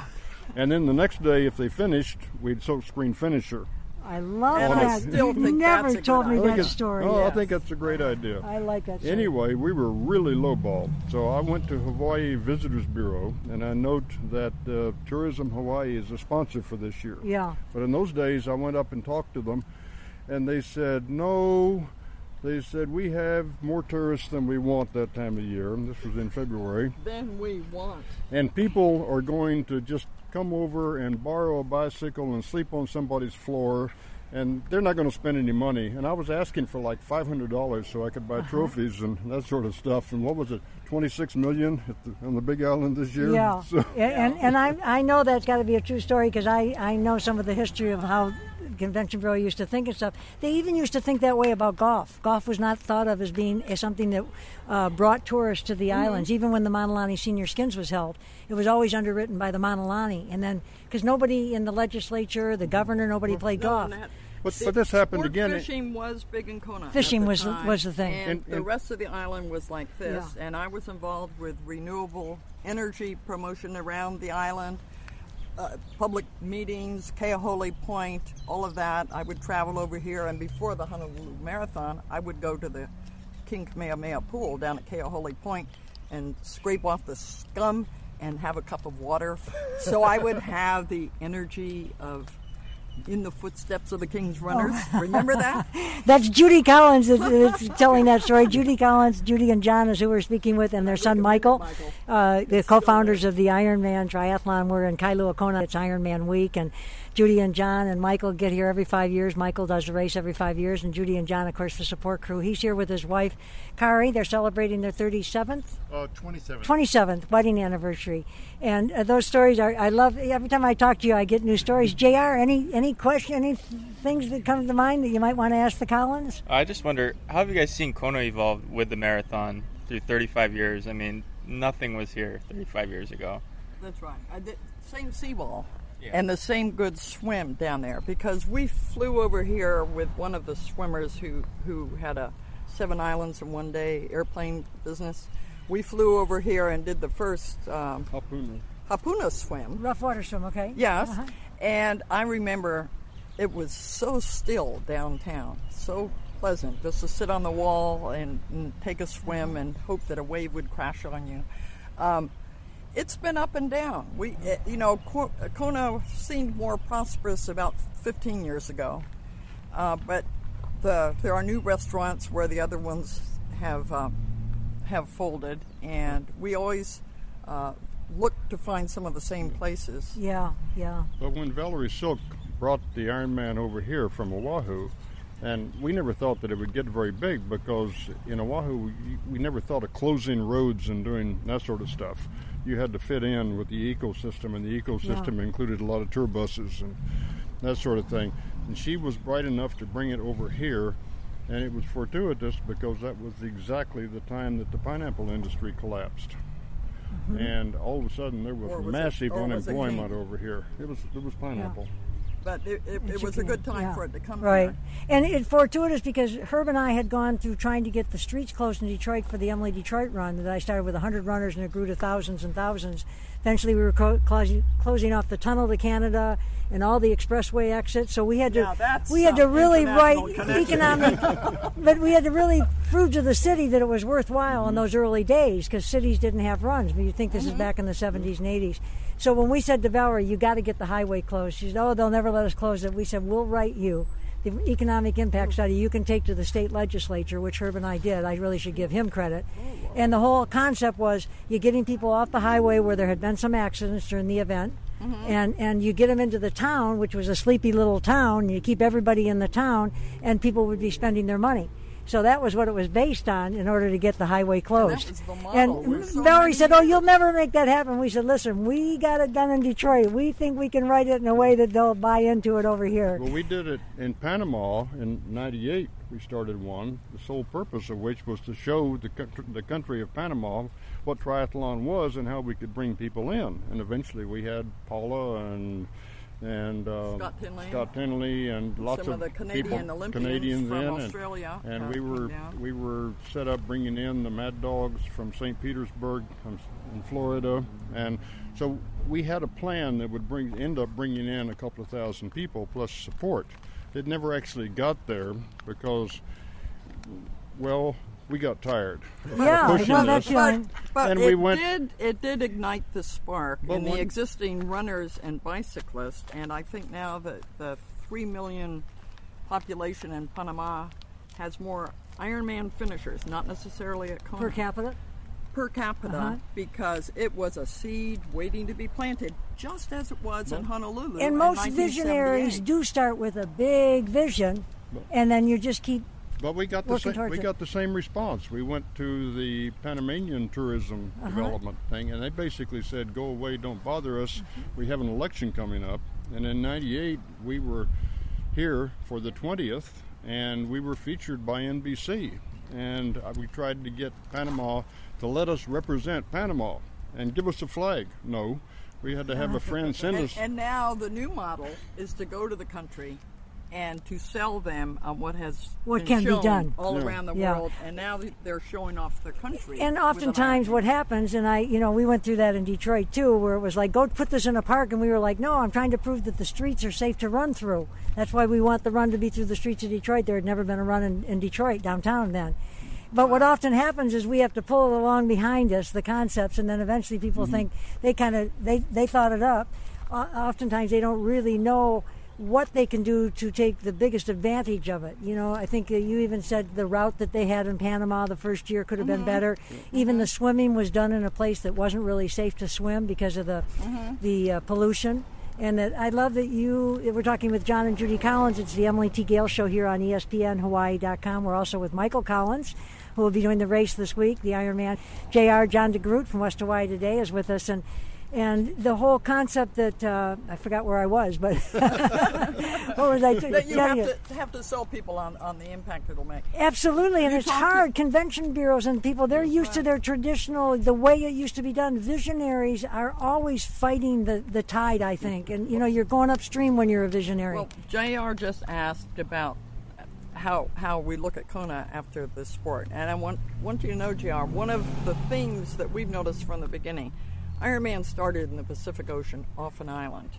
And then the next day, if they finished, we'd silkscreen finisher. I love And I that. still you think never that's told me that story. Oh, I think that's a great idea. I like that. Story. Anyway, we were really lowball. So I went to Hawaii Visitors Bureau, and I note that uh, Tourism Hawaii is a sponsor for this year. Yeah. But in those days, I went up and talked to them, and they said, no. They said, we have more tourists than we want that time of year. And this was in February. Than we want. And people are going to just come over and borrow a bicycle and sleep on somebody's floor. And they're not going to spend any money. And I was asking for like $500 so I could buy uh-huh. trophies and that sort of stuff. And what was it, 26 million at the, on the Big Island this year? Yeah, So- and and I I know that's got to be a true story because I I know some of the history of how convention bureau used to think and stuff. They even used to think that way about golf. Golf was not thought of as being as something that uh, brought tourists to the islands. Even when the Mauna Lani Senior Skins was held, it was always underwritten by the Mauna Lani, and then because nobody in the legislature, the governor, nobody played No, golf. and that- But- but this happened sport again- Fishing was big in Kona. at Fishing the was the- time, was the thing. and, And- the rest of the island was like this. Yeah. And I was involved with renewable energy promotion around the island, uh, public meetings, Keahole Point, all of that. I would travel over here, and before the Honolulu Marathon, I would go to the King Kamehameha Pool down at Keahole Point and scrape off the scum and have a cup of water. so I would have the energy of in the footsteps of the King's runners. Remember that? That's Judy Collins is telling that story. Judy Collins, Judy and John is who we're speaking with, and their son Michael, Michael. uh, the co-founders of the Ironman Triathlon. We're in Kailua Kona. It's Ironman week, and Judy and John and Michael get here every five years. Michael does the race every five years, and Judy and John, of course, the support crew. He's here with his wife, Kari. They're celebrating their 37th Uh, 27. 27th wedding anniversary and uh, those stories are i love every time i talk to you i get new stories jr any any question any things that come to mind that you might want to ask the collins I just wonder, how have you guys seen Kona evolve with the marathon through 35 years? I mean, nothing was here 35 years ago. That's right. I did, same seawall. Yeah. And the same good swim down there because we flew over here with one of the swimmers who, who had a seven islands in one day airplane business. We flew over here and did the first um, Hapuna. Hapuna swim. rough water swim okay Yes. Uh-huh. And I remember it was so still downtown, so pleasant just to sit on the wall and, and take a swim and hope that a wave would crash on you. Um, it's been up and down. We, eh, you know, Kona seemed more prosperous about 15 years ago, uh, but the there are new restaurants where the other ones have um, have folded, and we always uh, look to find some of the same places. yeah yeah But when Valerie Silk brought the Ironman over here from Oahu, and we never thought that it would get very big because in Oahu we, we never thought of closing roads and doing that sort of stuff. You had to fit in with the ecosystem, and the ecosystem included a lot of tour buses and that sort of thing. And she was bright enough to bring it over here, and it was fortuitous because that was exactly the time that the pineapple industry collapsed. Mm-hmm. And all of a sudden, there was, was massive it unemployment cane? over here. It was it was pineapple. But it, it, it was a good time Yeah. for it to come right. and it's fortuitous because herb and i had gone through trying to get the streets closed in detroit for the emily detroit run that i started with 100 runners and it grew to thousands and thousands. Eventually we were clo- closing, closing off the tunnel to canada and all the expressway exits so we had to Now we had to really write economic but we had to really prove to the city that it was worthwhile in mm-hmm. those early days because cities didn't have runs. But you think this is mm-hmm. back in the 70s and 80s so when we said to Valerie, you got to get the highway closed, she said, oh, they'll never let us close it. We said, we'll write you the economic impact study you can take to the state legislature, which Herb and I did. I really should give him credit. Oh, and the whole concept was you're getting people off the highway where there had been some accidents during the event. Mm-hmm. And and you get them into the town, which was a sleepy little town. You keep everybody in the town, and people would be spending their money. So that was what it was based on in order to get the highway closed. was the model and so Valerie said, "Oh, you'll never make that happen." We said, "Listen, we got it done in Detroit. We think we can write it in a way that they'll buy into it over here." Well, we did it in Panama in '98. We started one. The sole purpose of which was to show the the country of Panama what triathlon was and how we could bring people in. And eventually, we had Paula and and uh, Scott Tinley. Scott and lots Some of the people, Olympians Canadians from in, and- Australia, and, uh, we were down. we were set up bringing in the Mad Dogs from St. Petersburg um, in Florida, and so we had a plan that would bring end up bringing in a couple of thousand people plus support. it never actually got there because, well, we got tired. of Yeah, I pushing know that this. feeling. But And it we went- did it did ignite the spark in the existing runners and bicyclists, and I think now that the three million population in Panama has more Ironman finishers, not necessarily at Kona Per capita? per capita, Uh-huh. because it was a seed waiting to be planted, just as it was in Honolulu. And in most visionaries do start with a big vision, and then you just keep. But we got the same, we it. got the same response. We went to the Panamanian tourism Uh-huh. development thing, and they basically said, "Go away, don't bother us. Mm-hmm. We have an election coming up." And in '98, we were here for the 20th, and we were featured by NBC, and uh, we tried to get Panama to let us represent Panama and give us a flag. No, we had to have a friend send And, us. and now the new model is to go to the country and to sell them on what has What been can be done. all Yeah. around the Yeah. world. And now they're showing off the country. And with an oftentimes, what happens, and I, you know, we went through that in Detroit too, where it was like, go put this in a park, and we were like, no, I'm trying to prove that the streets are safe to run through. That's why we want the run to be through the streets of Detroit. There had never been a run in, in Detroit downtown then. But what often happens is we have to pull along behind us, the concepts, and then eventually people mm-hmm. think they kind of they they thought it up. O- Oftentimes they don't really know what they can do to take the biggest advantage of it. You know, I think you even said the route that they had in Panama the first year could have been better. Even the swimming was done in a place that wasn't really safe to swim because of the the uh, pollution. And that I love that you. We're talking with John and Judy Collins. It's the Emily T. Gale Show here on ESPNHawaii.com. We're also with Michael Collins, who will be doing the race this week, the Ironman. Jr. John DeGroot from West Hawaii today is with us, and and the whole concept that uh, I forgot where I was, but what was I t- that you have you? to have to sell people on, on the impact it'll make. Absolutely, and You it's talked to- hard. Convention bureaus and people, they're used to their traditional, the way it used to be done. Visionaries are always fighting the, the tide, I think. And, you know, you're going upstream when you're a visionary. Well, Jr. just asked about how how we look at Kona after the sport, and I want want you to know, Jr. One of the things that we've noticed from the beginning, Ironman started in the Pacific Ocean off an island,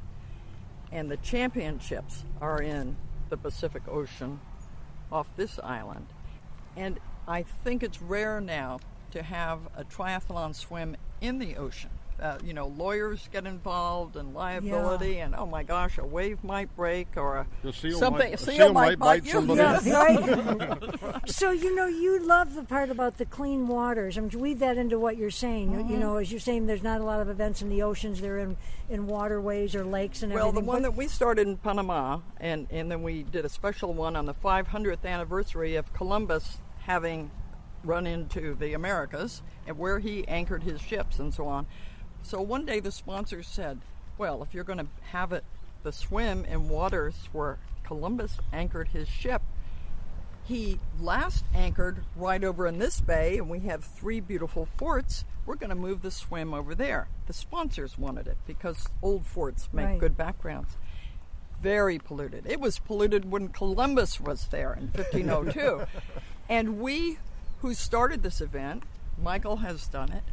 and the championships are in the Pacific Ocean off this island, and I think it's rare now to have a triathlon swim in the ocean. Uh, you know, lawyers get involved and liability, and oh my gosh, a wave might break or a The seal something. might- a a seal, seal might, might bite bite somebody. Yeah, right. so you know, you love the part about the clean waters. I mean, weave that into what you're saying. Mm-hmm. You know, as you're saying, there's not a lot of events in the oceans. They're in in waterways or lakes and Well, everything. Well, the one But- that we started in Panama, and, and then we did a special one on the 500th anniversary of Columbus having run into the Americas and where he anchored his ships and so on. So one day the sponsors said, well, if you're going to have it, the swim in waters where Columbus anchored his ship, he last anchored right over in this bay, and we have three beautiful forts. We're going to move the swim over there. The sponsors wanted it because old forts make Right. good backgrounds. Very polluted. It was polluted when Columbus was there in 1502. and we, who started this event, Michael has done it,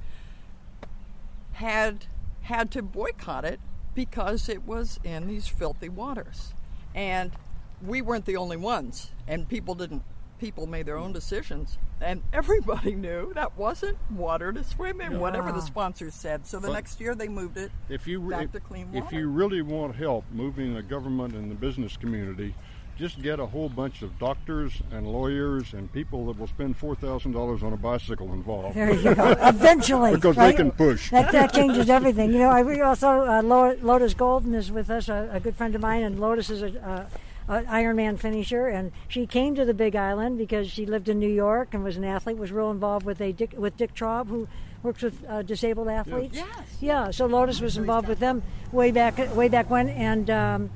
had had to boycott it because it was in these filthy waters. And we weren't the only ones and people didn't people made their own decisions and everybody knew that wasn't water to swim in whatever the sponsors said so the But- next year they moved it If you back if, to clean water. if you really want help moving the government and the business community, just get a whole bunch of doctors and lawyers and people that will spend four thousand dollars on a bicycle involved. There you go. Eventually, Because they can push. That, that changes everything. You know, I we also uh, Lotus Golden is with us, a, a good friend of mine, and Lotus is a, a, a Ironman finisher, and she came to the Big Island because she lived in New York and was an athlete. Was real involved with a Dick, with Dick Traum, who works with uh, disabled athletes. Yes. Yeah. So Lotus was involved with them way back way back when, and. Um,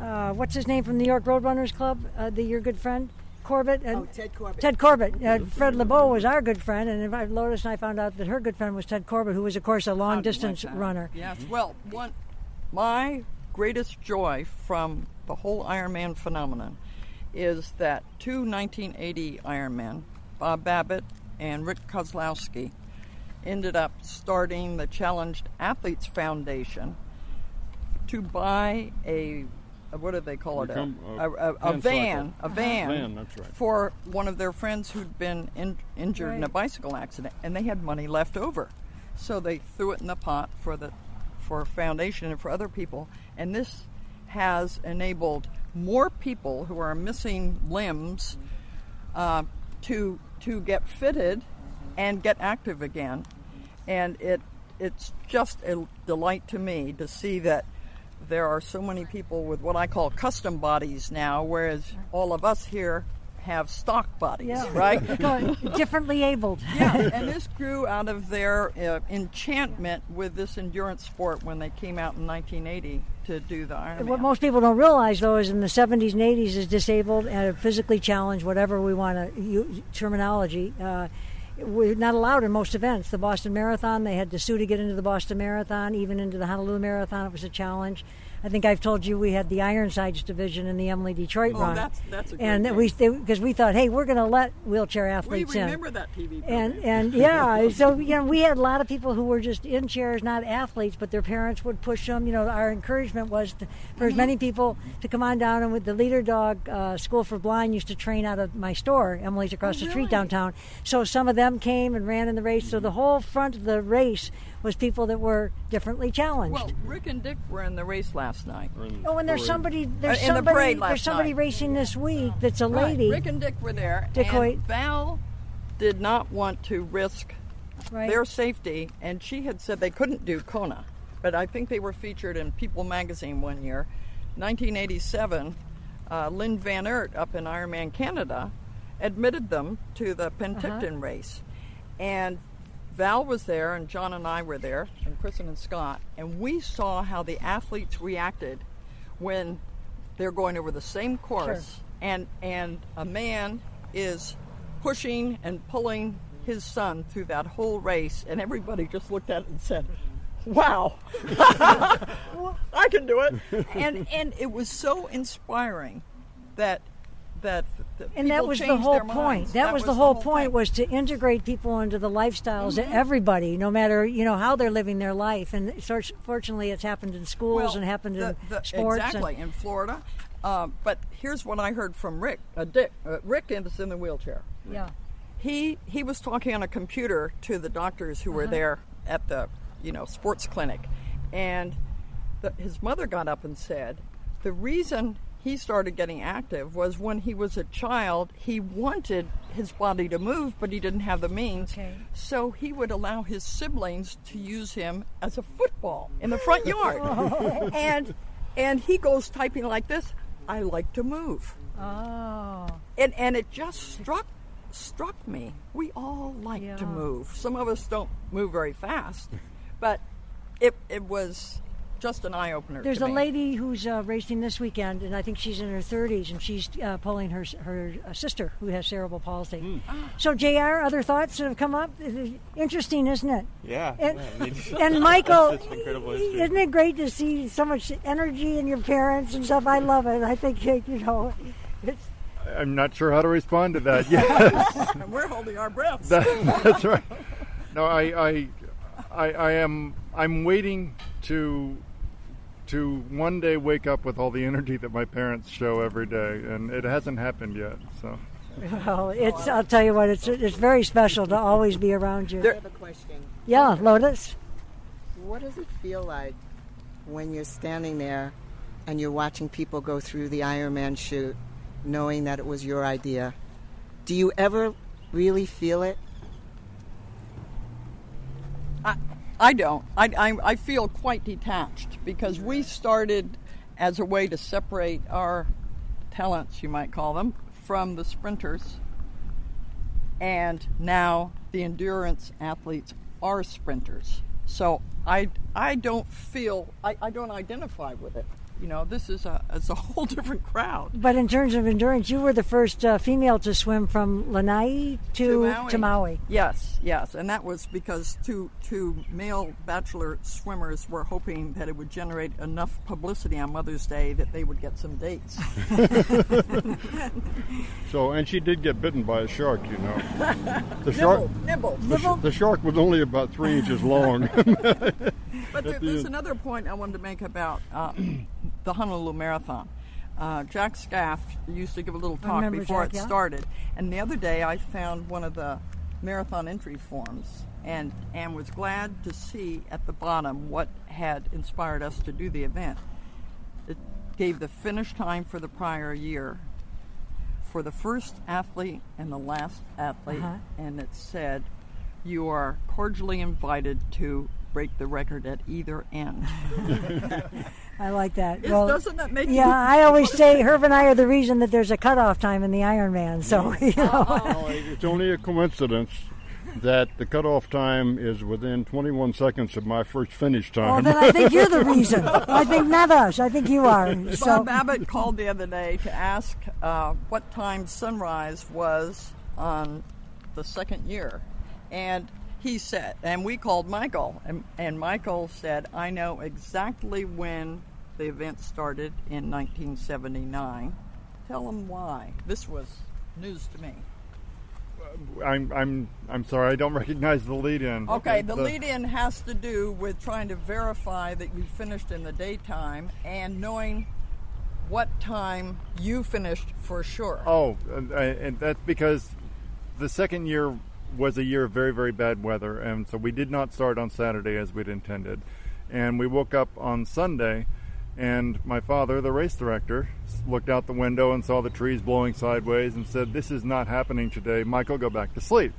uh, what's his name from New York Roadrunners Club? Uh, the your good friend Corbett. And Oh, Ted Corbett. Ted Corbett. Uh, Fred Lebow was our good friend, and Lotus and I found out that her good friend was Ted Corbett, who was, of course, a long distance How'd you like that? runner. Yes. Well, one, my greatest joy from the whole Ironman phenomenon is that two 1980 Ironmen, Bob Babbitt and Rick Kozlowski, ended up starting the Challenged Athletes Foundation to buy a what do they call it? Become a, a a, a, a van van, cycle. a van, Van, that's right. for one of their friends who'd been in, injured in a bicycle accident, and they had money left over, so they threw it in the pot for the for foundation and for other people, and this has enabled more people who are missing limbs uh, to to get fitted and get active again, and it it's just a delight to me to see that there are so many people with what I call custom bodies now, whereas all of us here have stock bodies, Yeah. right? Differently abled. yeah, and this grew out of their uh, enchantment with this endurance sport when they came out in 1980 to do the Ironman. What most people don't realize, though, is in the 70s and 80s, is disabled and physically challenged, whatever we want to use terminology. Uh, we're not allowed in most events. The Boston Marathon, they had to sue to get into the Boston Marathon, even into the Honolulu Marathon. It was a challenge. I think I've told you we had the Ironsides division in the Emily Detroit Oh, run, that's- that's and we because we thought, hey, we're going to let wheelchair athletes in. We remember that TV program. And and yeah, so you know, we had a lot of people who were just in chairs, not athletes, but their parents would push them. You know, our encouragement was to, for as many people to come on down. And with the leader dog uh, school for blind used to train out of my store, Emily's across the street downtown. So some of them came and ran in the race. So the whole front of the race was people that were differently challenged. well, Rick and Dick were in the race last night. Or Oh, and there's parade. somebody there's Uh, in the somebody there's somebody night. racing this week that's a Right, lady, Rick and Dick were there. Decoy. And Val did not want to risk right? their safety, and she had said they couldn't do Kona. But I think they were featured in People magazine one year. 1987, uh, Lynn Van Aert up in Ironman Canada admitted them to the Penticton race. And Val was there, and John and I were there, and Kristen and Scott, and we saw how the athletes reacted when they're going over the same course, and and a man is pushing and pulling his son through that whole race, and everybody just looked at it and said, "Wow, I can do it," and and it was so inspiring that that. that and that was the whole point. minds. That, was, the whole point thing. was to integrate people into the lifestyles Mm-hmm. of everybody, no matter you know how they're living their life. And fortunately, it's happened in schools well, and happened the- in the- sports. and- in Florida. Uh, but here's what I heard from Rick. Uh, Dick. Uh, Rick is in the wheelchair. yeah. He he was talking on a computer to the doctors who were Uh-huh. there at the you know sports clinic, and the, his mother got up and said, the reason he started getting active was when he was a child. He wanted his body to move, but he didn't have the means. Okay. So he would allow his siblings to use him as a football in the front yard, and and he goes typing like this. I like to move Oh. and and it just struck struck me. We all like to move. Some of us don't move very fast, but it it was just an eye opener. There's to a me. lady who's uh, racing this weekend, and I think she's in her 30s, and she's uh, pulling her her uh, sister who has cerebral palsy. Hmm. So, Jr. Other thoughts that have come up? Interesting, isn't it? Yeah. And, yeah, I mean, and Michael, that's such incredible history. isn't it great to see so much energy in your parents and stuff? I love it. I think you know, it's I'm not sure how to respond to that. Yes, and we're holding our breaths. that, that's right. No, I, I, I, I am. I'm waiting to, to one day wake up with all the energy that my parents show every day, and it hasn't happened yet. So. well, it's. I'll tell you what, it's it's very special to always be around you. I have a question. yeah, Lotus. What does it feel like when you're standing there and you're watching people go through the Ironman chute, knowing that it was your idea? Do you ever really feel it? I, I don't. I, I, I feel quite detached because we started as a way to separate our talents, you might call them, from the sprinters. And now the endurance athletes are sprinters. So I, I don't feel, I, I don't identify with it. You know, this is a, it's a whole different crowd. But in terms of endurance, you were the first uh, female to swim from Lanai to to Maui. Yes, yes, and that was because two two male bachelor swimmers were hoping that it would generate enough publicity on Mother's Day that they would get some dates. So, and she did get bitten by a shark, you know. The shark, nibble, the, sh- the shark was only about three inches long. But there, the there's end. another point I wanted to make about uh, the Honolulu Marathon. uh, Jack Scaff used to give a little talk before Jack, it yeah. started. And the other day I found one of the marathon entry forms and, and was glad to see at the bottom what had inspired us to do the event. It gave the finish time for the prior year for the first athlete and the last athlete, Uh-huh. and it said, You are cordially invited to break the record at either end. I like that. Is- doesn't that make yeah, you- I always say Herb and I are the reason that there's a cutoff time in the Ironman. So you know, No, it's only a coincidence that the cutoff time is within 21 seconds of my first finish time. well, time. then I think you're the reason. I think not us. I think you are. So Bob Abbott called the other day to ask uh, what time sunrise was on the second year. And he said, and we called Michael, and, and Michael said, I know exactly when the event started in 1979. Tell him why. This was news to me. Uh, I'm I'm I'm sorry. I don't recognize the lead-in. Okay, the lead in has to do with trying to verify that you finished in the daytime and knowing what time you finished for sure. Oh, and, and that's because the second year was a year of very, very bad weather, and so we did not start on Saturday as we'd intended. And we woke up on Sunday, and my father, the race director, looked out the window and saw the trees blowing sideways and said, This is not happening today. Michael, go back to sleep.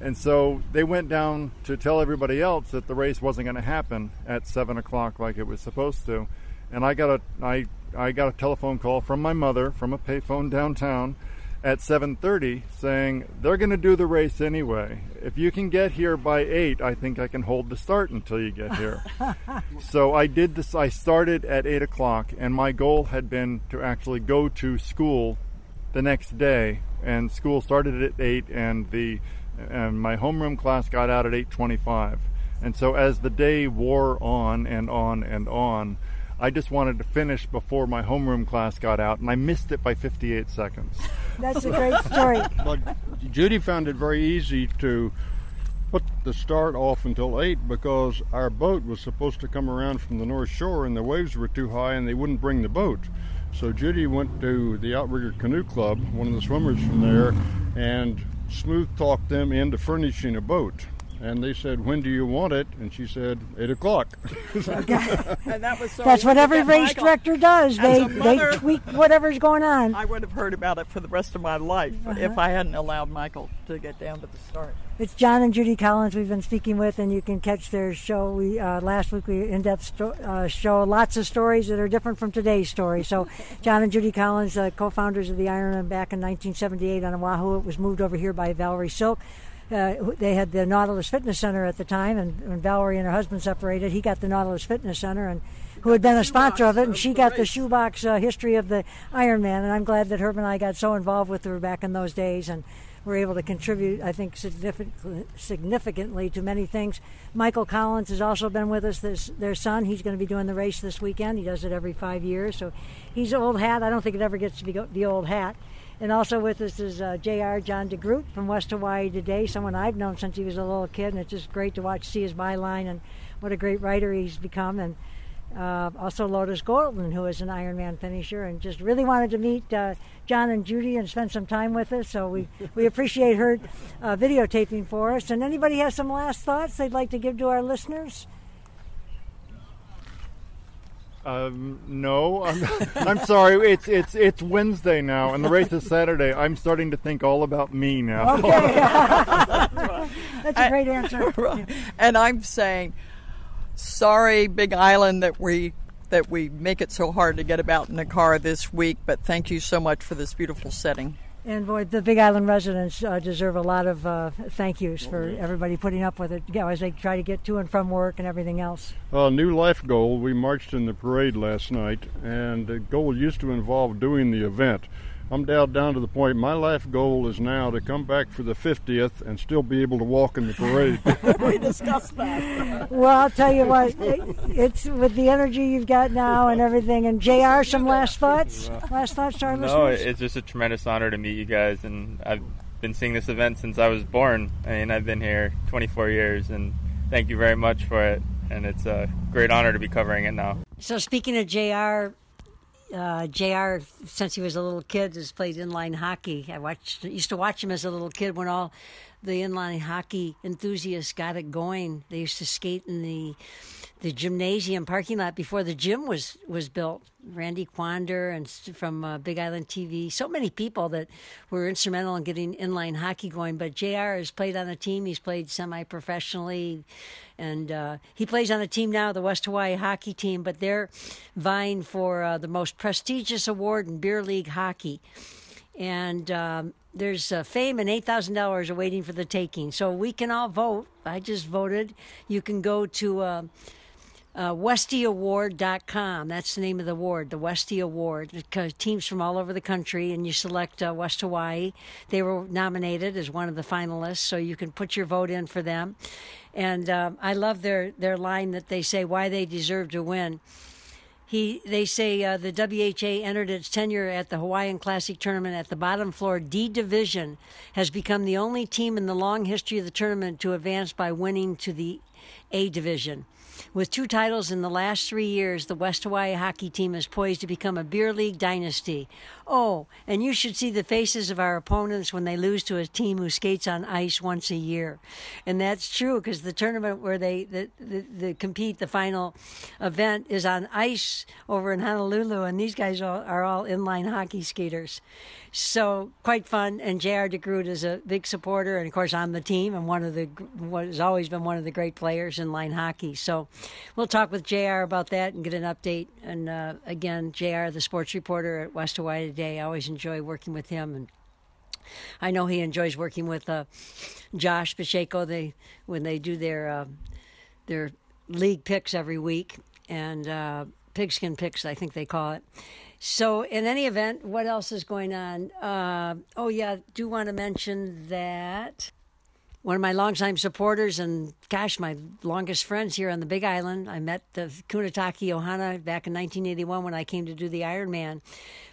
And so they went down to tell everybody else that the race wasn't going to happen at seven o'clock like it was supposed to. And I got a I I got a telephone call from my mother from a payphone downtown at 7:30 saying they're going to do the race anyway. If you can get here by 8, I think I can hold the start until you get here. so I did this. I started at 8 o'clock, and my goal had been to actually go to school the next day. And school started at 8, and the and my homeroom class got out at 8:25. And so as the day wore on and on and on, I just wanted to finish before my homeroom class got out, and I missed it by 58 seconds. That's a great story. but Judy found it very easy to put the start off until 8 because our boat was supposed to come around from the North Shore and the waves were too high and they wouldn't bring the boat. So Judy went to the Outrigger Canoe Club, one of the swimmers from there, and smooth talked them into furnishing a boat. And they said, When do you want it? And she said, 8 o'clock. And that was so That's what every race Michael. director does. As They a they mother- tweak whatever's going on. I would have heard about it for the rest of my life Uh-huh. if I hadn't allowed Michael to get down to the start. It's John and Judy Collins we've been speaking with, and you can catch their show. We uh, last week we in-depth sto- uh, show lots of stories that are different from today's story. So, John and Judy Collins, uh, co-founders of the Ironman back in 1978 on Oahu, it was moved over here by Valerie Silk. Uh, they had the Nautilus Fitness Center at the time, and when Valerie and her husband separated, he got the Nautilus Fitness Center, and who had been a sponsor of it, and she got the shoebox uh, history of the Ironman. And I'm glad that Herb and I got so involved with her back in those days, and were able to contribute, I think, significantly, to many things. Michael Collins has also been with us. This, their son, he's going to be doing the race this weekend. He does it every five years, so he's old hat. I don't think it ever gets to be the old hat. And also with us is uh, J.R. John DeGroot from West Hawaii Today, someone I've known since he was a little kid, and it's just great to watch, see his byline, and what a great writer he's become. And uh, also Lotus Golden, who is an Ironman finisher, and just really wanted to meet uh, John and Judy and spend some time with us. So we, we appreciate her uh, videotaping for us. And anybody has some last thoughts they'd like to give to our listeners? Um, no, I'm, I'm sorry. It's it's it's Wednesday now, and the race is Saturday. I'm starting to think all about me now. Okay, That's a great answer. and I'm saying, sorry, Big Island, that we that we make it so hard to get about in the car this week. But thank you so much for this beautiful setting. And boy, the Big Island residents uh, deserve a lot of uh, thank yous for everybody putting up with it you know, as they try to get to and from work and everything else. A new life goal. We marched in the parade last night, and the goal used to involve doing the event. I'm down down to the point. My life goal is now to come back for the 50th and still be able to walk in the parade. we discussed that. Well, I'll tell you what, it, it's with the energy you've got now and everything. And JR, some last thoughts? Last thoughts to our No, listeners? it's just a tremendous honor to meet you guys, and I've been seeing this event since I was born. I mean, I've been here 24 years, and thank you very much for it. And it's a great honor to be covering it now. So speaking of JR, uh, Jr. Since he was a little kid, has played inline hockey. I watched, used to watch him as a little kid when all the inline hockey enthusiasts got it going. They used to skate in the the gymnasium parking lot before the gym was was built. Randy Quander and from uh, Big Island TV, so many people that were instrumental in getting inline hockey going. But Jr. has played on a team. He's played semi-professionally, and uh, he plays on a team now, the West Hawaii hockey team. But they're vying for uh, the most prestigious award in beer league hockey, and. Um, there's uh, fame and eight thousand dollars awaiting for the taking. So we can all vote. I just voted. You can go to uh, uh. That's the name of the award, the Westie Award. Because teams from all over the country, and you select uh, West Hawaii. They were nominated as one of the finalists, so you can put your vote in for them. And uh, I love their their line that they say why they deserve to win. He, they say uh, the WHA entered its tenure at the Hawaiian Classic tournament at the bottom floor D division, has become the only team in the long history of the tournament to advance by winning to the A division. With two titles in the last three years, the West Hawaii hockey team is poised to become a beer league dynasty. Oh, and you should see the faces of our opponents when they lose to a team who skates on ice once a year. And that's true because the tournament where they the, the, the, compete, the final event, is on ice over in Honolulu, and these guys are, are all inline hockey skaters. So quite fun. And J.R. DeGroot is a big supporter, and of course on the team, and one of the what has always been one of the great players in line hockey. So we'll talk with JR about that and get an update. And uh, again, JR, the sports reporter at West Hawaii Today. I always enjoy working with him and. I know he enjoys working with uh, Josh Pacheco. They when they do their uh, their league picks every week and uh, pigskin picks, I think they call it. So, in any event, what else is going on? Uh, oh, yeah, do want to mention that one of my longtime supporters and, gosh, my longest friends here on the Big Island. I met the Kunitake Ohana back in 1981 when I came to do the Ironman.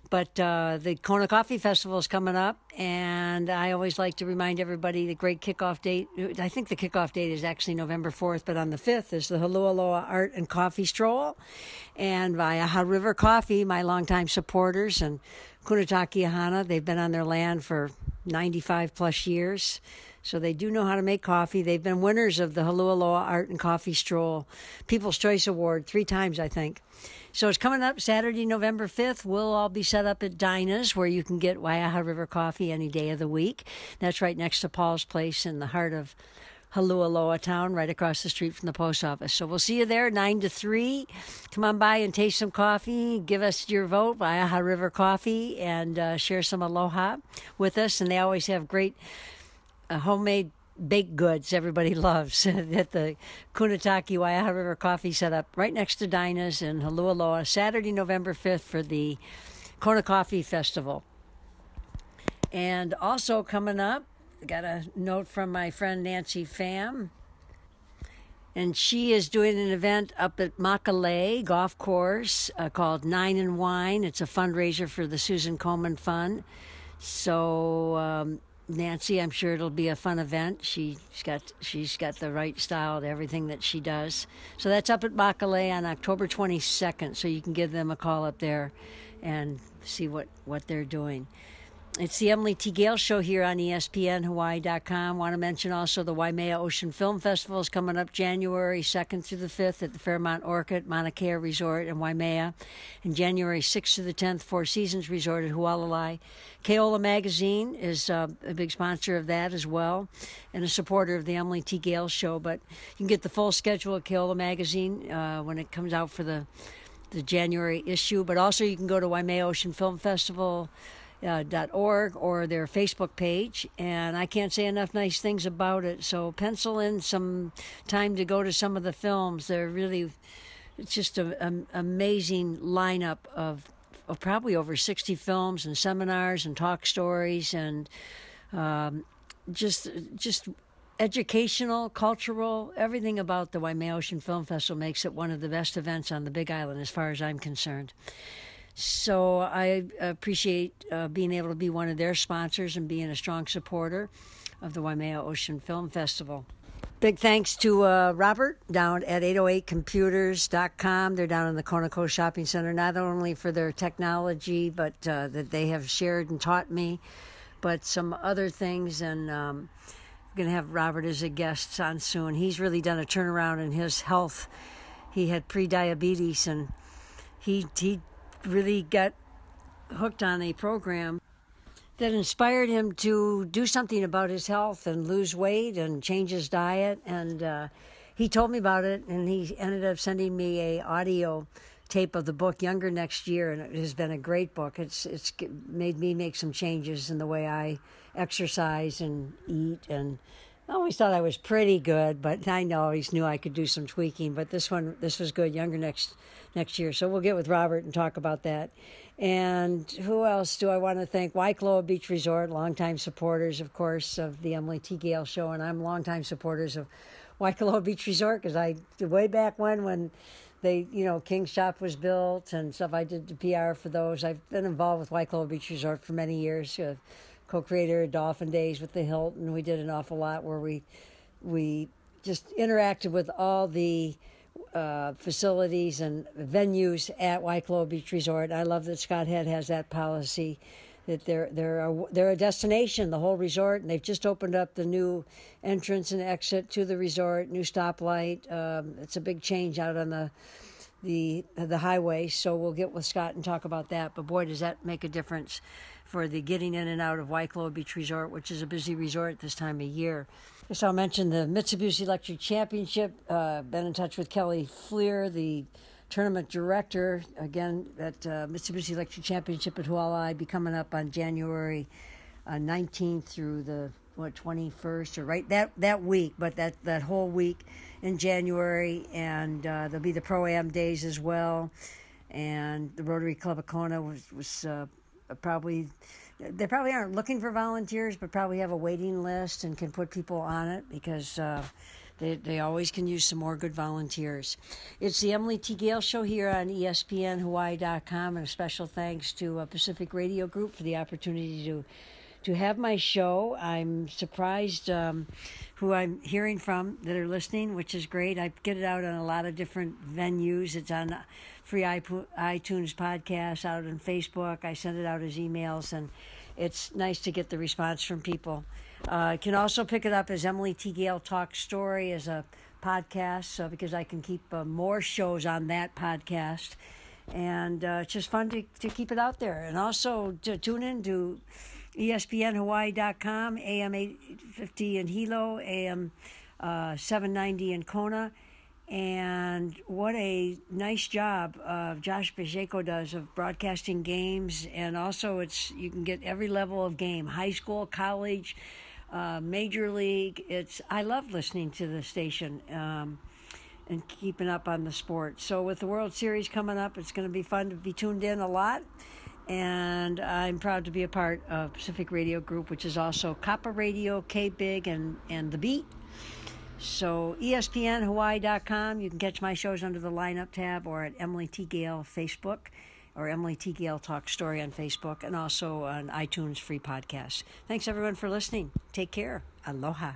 But uh, the Kona Coffee Festival is coming up, and I always like to remind everybody the great kickoff date. I think the kickoff date is actually November 4th, but on the 5th is the Holualoa Art and Coffee Stroll. And Waiaha River Coffee, my longtime supporters, and Kunitake Ohana, they've been on their land for 95 plus years. So they do know how to make coffee. They've been winners of the Holualoa Art and Coffee Stroll People's Choice Award three times, I think. So it's coming up Saturday, November 5th. We'll all be set up at Dinah's where you can get Waiaha River coffee any day of the week. That's right next to Paul's Place in the heart of Holualoa town, right across the street from the post office. So we'll see you there, 9 to 3. Come on by and taste some coffee. Give us your vote, Waiaha River Coffee, and uh, share some aloha with us. And they always have great homemade baked goods everybody loves at the Kunitake Waiaha River Coffee setup right next to Dinah's in Holualoa, Saturday, November 5th for the Kona Coffee Festival. And also coming up, I got a note from my friend Nancy Pham. And she is doing an event up at Makalei Golf Course uh, called Nine and Wine. It's a fundraiser for the Susan Coleman Fund. So um, Nancy, I'm sure it'll be a fun event. She, has got she's got the right style to everything that she does. So that's up at Makalei on October 22nd. So you can give them a call up there and see what what they're doing. It's the Emily T. Gale Show here on ESPN Hawaii.com. Want to mention also the Waimea Ocean Film Festival is coming up January 2nd through the 5th at the Fairmont Orchid Mauna Kea Resort in Waimea, and January 6th to the 10th, Four Seasons Resort at Hualalai. Ke Ola Magazine is uh, a big sponsor of that as well, and a supporter of the Emily T. Gale Show. But you can get the full schedule of Ke Ola Magazine uh, when it comes out for the the January issue. But also you can go to Waimea Ocean Film Festival uh, .org or their Facebook page, and I can't say enough nice things about it. So pencil in some time to go to some of the films. They're really, it's just an amazing lineup of, of probably over 60 films and seminars and talk stories and um, just just educational, cultural, everything about the Waimea Ocean Film Festival makes it one of the best events on the Big Island, as far as I'm concerned. So I appreciate uh, being able to be one of their sponsors and being a strong supporter of the Waimea Ocean Film Festival. Big thanks to uh, Robert down at 808computers.com. They're down in the Conoco Shopping Center, not only for their technology, but uh, that they have shared and taught me, but some other things. And um, I'm going to have Robert as a guest on soon. He's really done a turnaround in his health. He had pre-diabetes, and he he really got hooked on a program that inspired him to do something about his health and lose weight and change his diet. And uh, he told me about it, and he ended up sending me a audio tape of the book Younger Next Year, and it has been a great book. It's it's made me make some changes in the way I exercise and eat and. I always thought I was pretty good, but I know always knew I could do some tweaking. But this one, this was good. Younger next next year, so we'll get with Robert and talk about that. And who else do I want to thank? Waikoloa Beach Resort, longtime supporters, of course, of the Emily T. Gale Show, and I'm longtime supporters of Waikoloa Beach Resort because I way back when when they, you know, King Shop was built and stuff. I did the PR for those. I've been involved with Waikoloa Beach Resort for many years. Uh, co-creator of Dolphin Days with the Hilton. We did an awful lot where we we just interacted with all the uh, facilities and venues at Waikoloa Beach Resort. I love that Scott Head has that policy that they're they're a, they're a destination, the whole resort, and they've just opened up the new entrance and exit to the resort, new stoplight. Um, it's a big change out on the the the highway, so we'll get with Scott and talk about that. But boy, does that make a difference for the getting in and out of Waikoloa Beach Resort, which is a busy resort this time of year. So I'll mention the Mitsubishi Electric Championship. Uh, been in touch with Kelly Fleer, the tournament director. Again, that uh, Mitsubishi Electric Championship at Hualalai be coming up on January uh, 19th through the what 21st or right that that week, but that that whole week in January, and uh, there'll be the pro am days as well. And the Rotary Club of Kona was was uh, probably they probably aren't looking for volunteers, but probably have a waiting list and can put people on it because uh, they, they always can use some more good volunteers. It's the Emily T. Gale Show here on ESPNHawaii.com, and a special thanks to uh, Pacific Radio Group for the opportunity to to have my show. I'm surprised um, who I'm hearing from that are listening, which is great. I get it out on a lot of different venues. It's on free iTunes podcast, out on Facebook. I send it out as emails, and it's nice to get the response from people. Uh, can also pick it up as Emily T. Gale Talk Story as a podcast, so because I can keep uh, more shows on that podcast. And uh, it's just fun to, to keep it out there. And also to tune in to ESPNHawaii.com, AM 850 in Hilo, AM uh, 790 in Kona. And what a nice job uh, Josh Pacheco does of broadcasting games. And also, it's you can get every level of game high school, college, uh, major league. It's I love listening to the station. Um, and keeping up on the sport. So, with the World Series coming up, it's going to be fun to be tuned in a lot and I'm proud to be a part of Pacific Radio Group, which is also KAPA Radio, K Big, and, and The Beat. So ESPNHawaii.com, you can catch my shows under the lineup tab or at Emily T. Gale Facebook or Emily T. Gale Talk Story on Facebook and also on iTunes free podcast. Thanks everyone for listening. Take care. Aloha.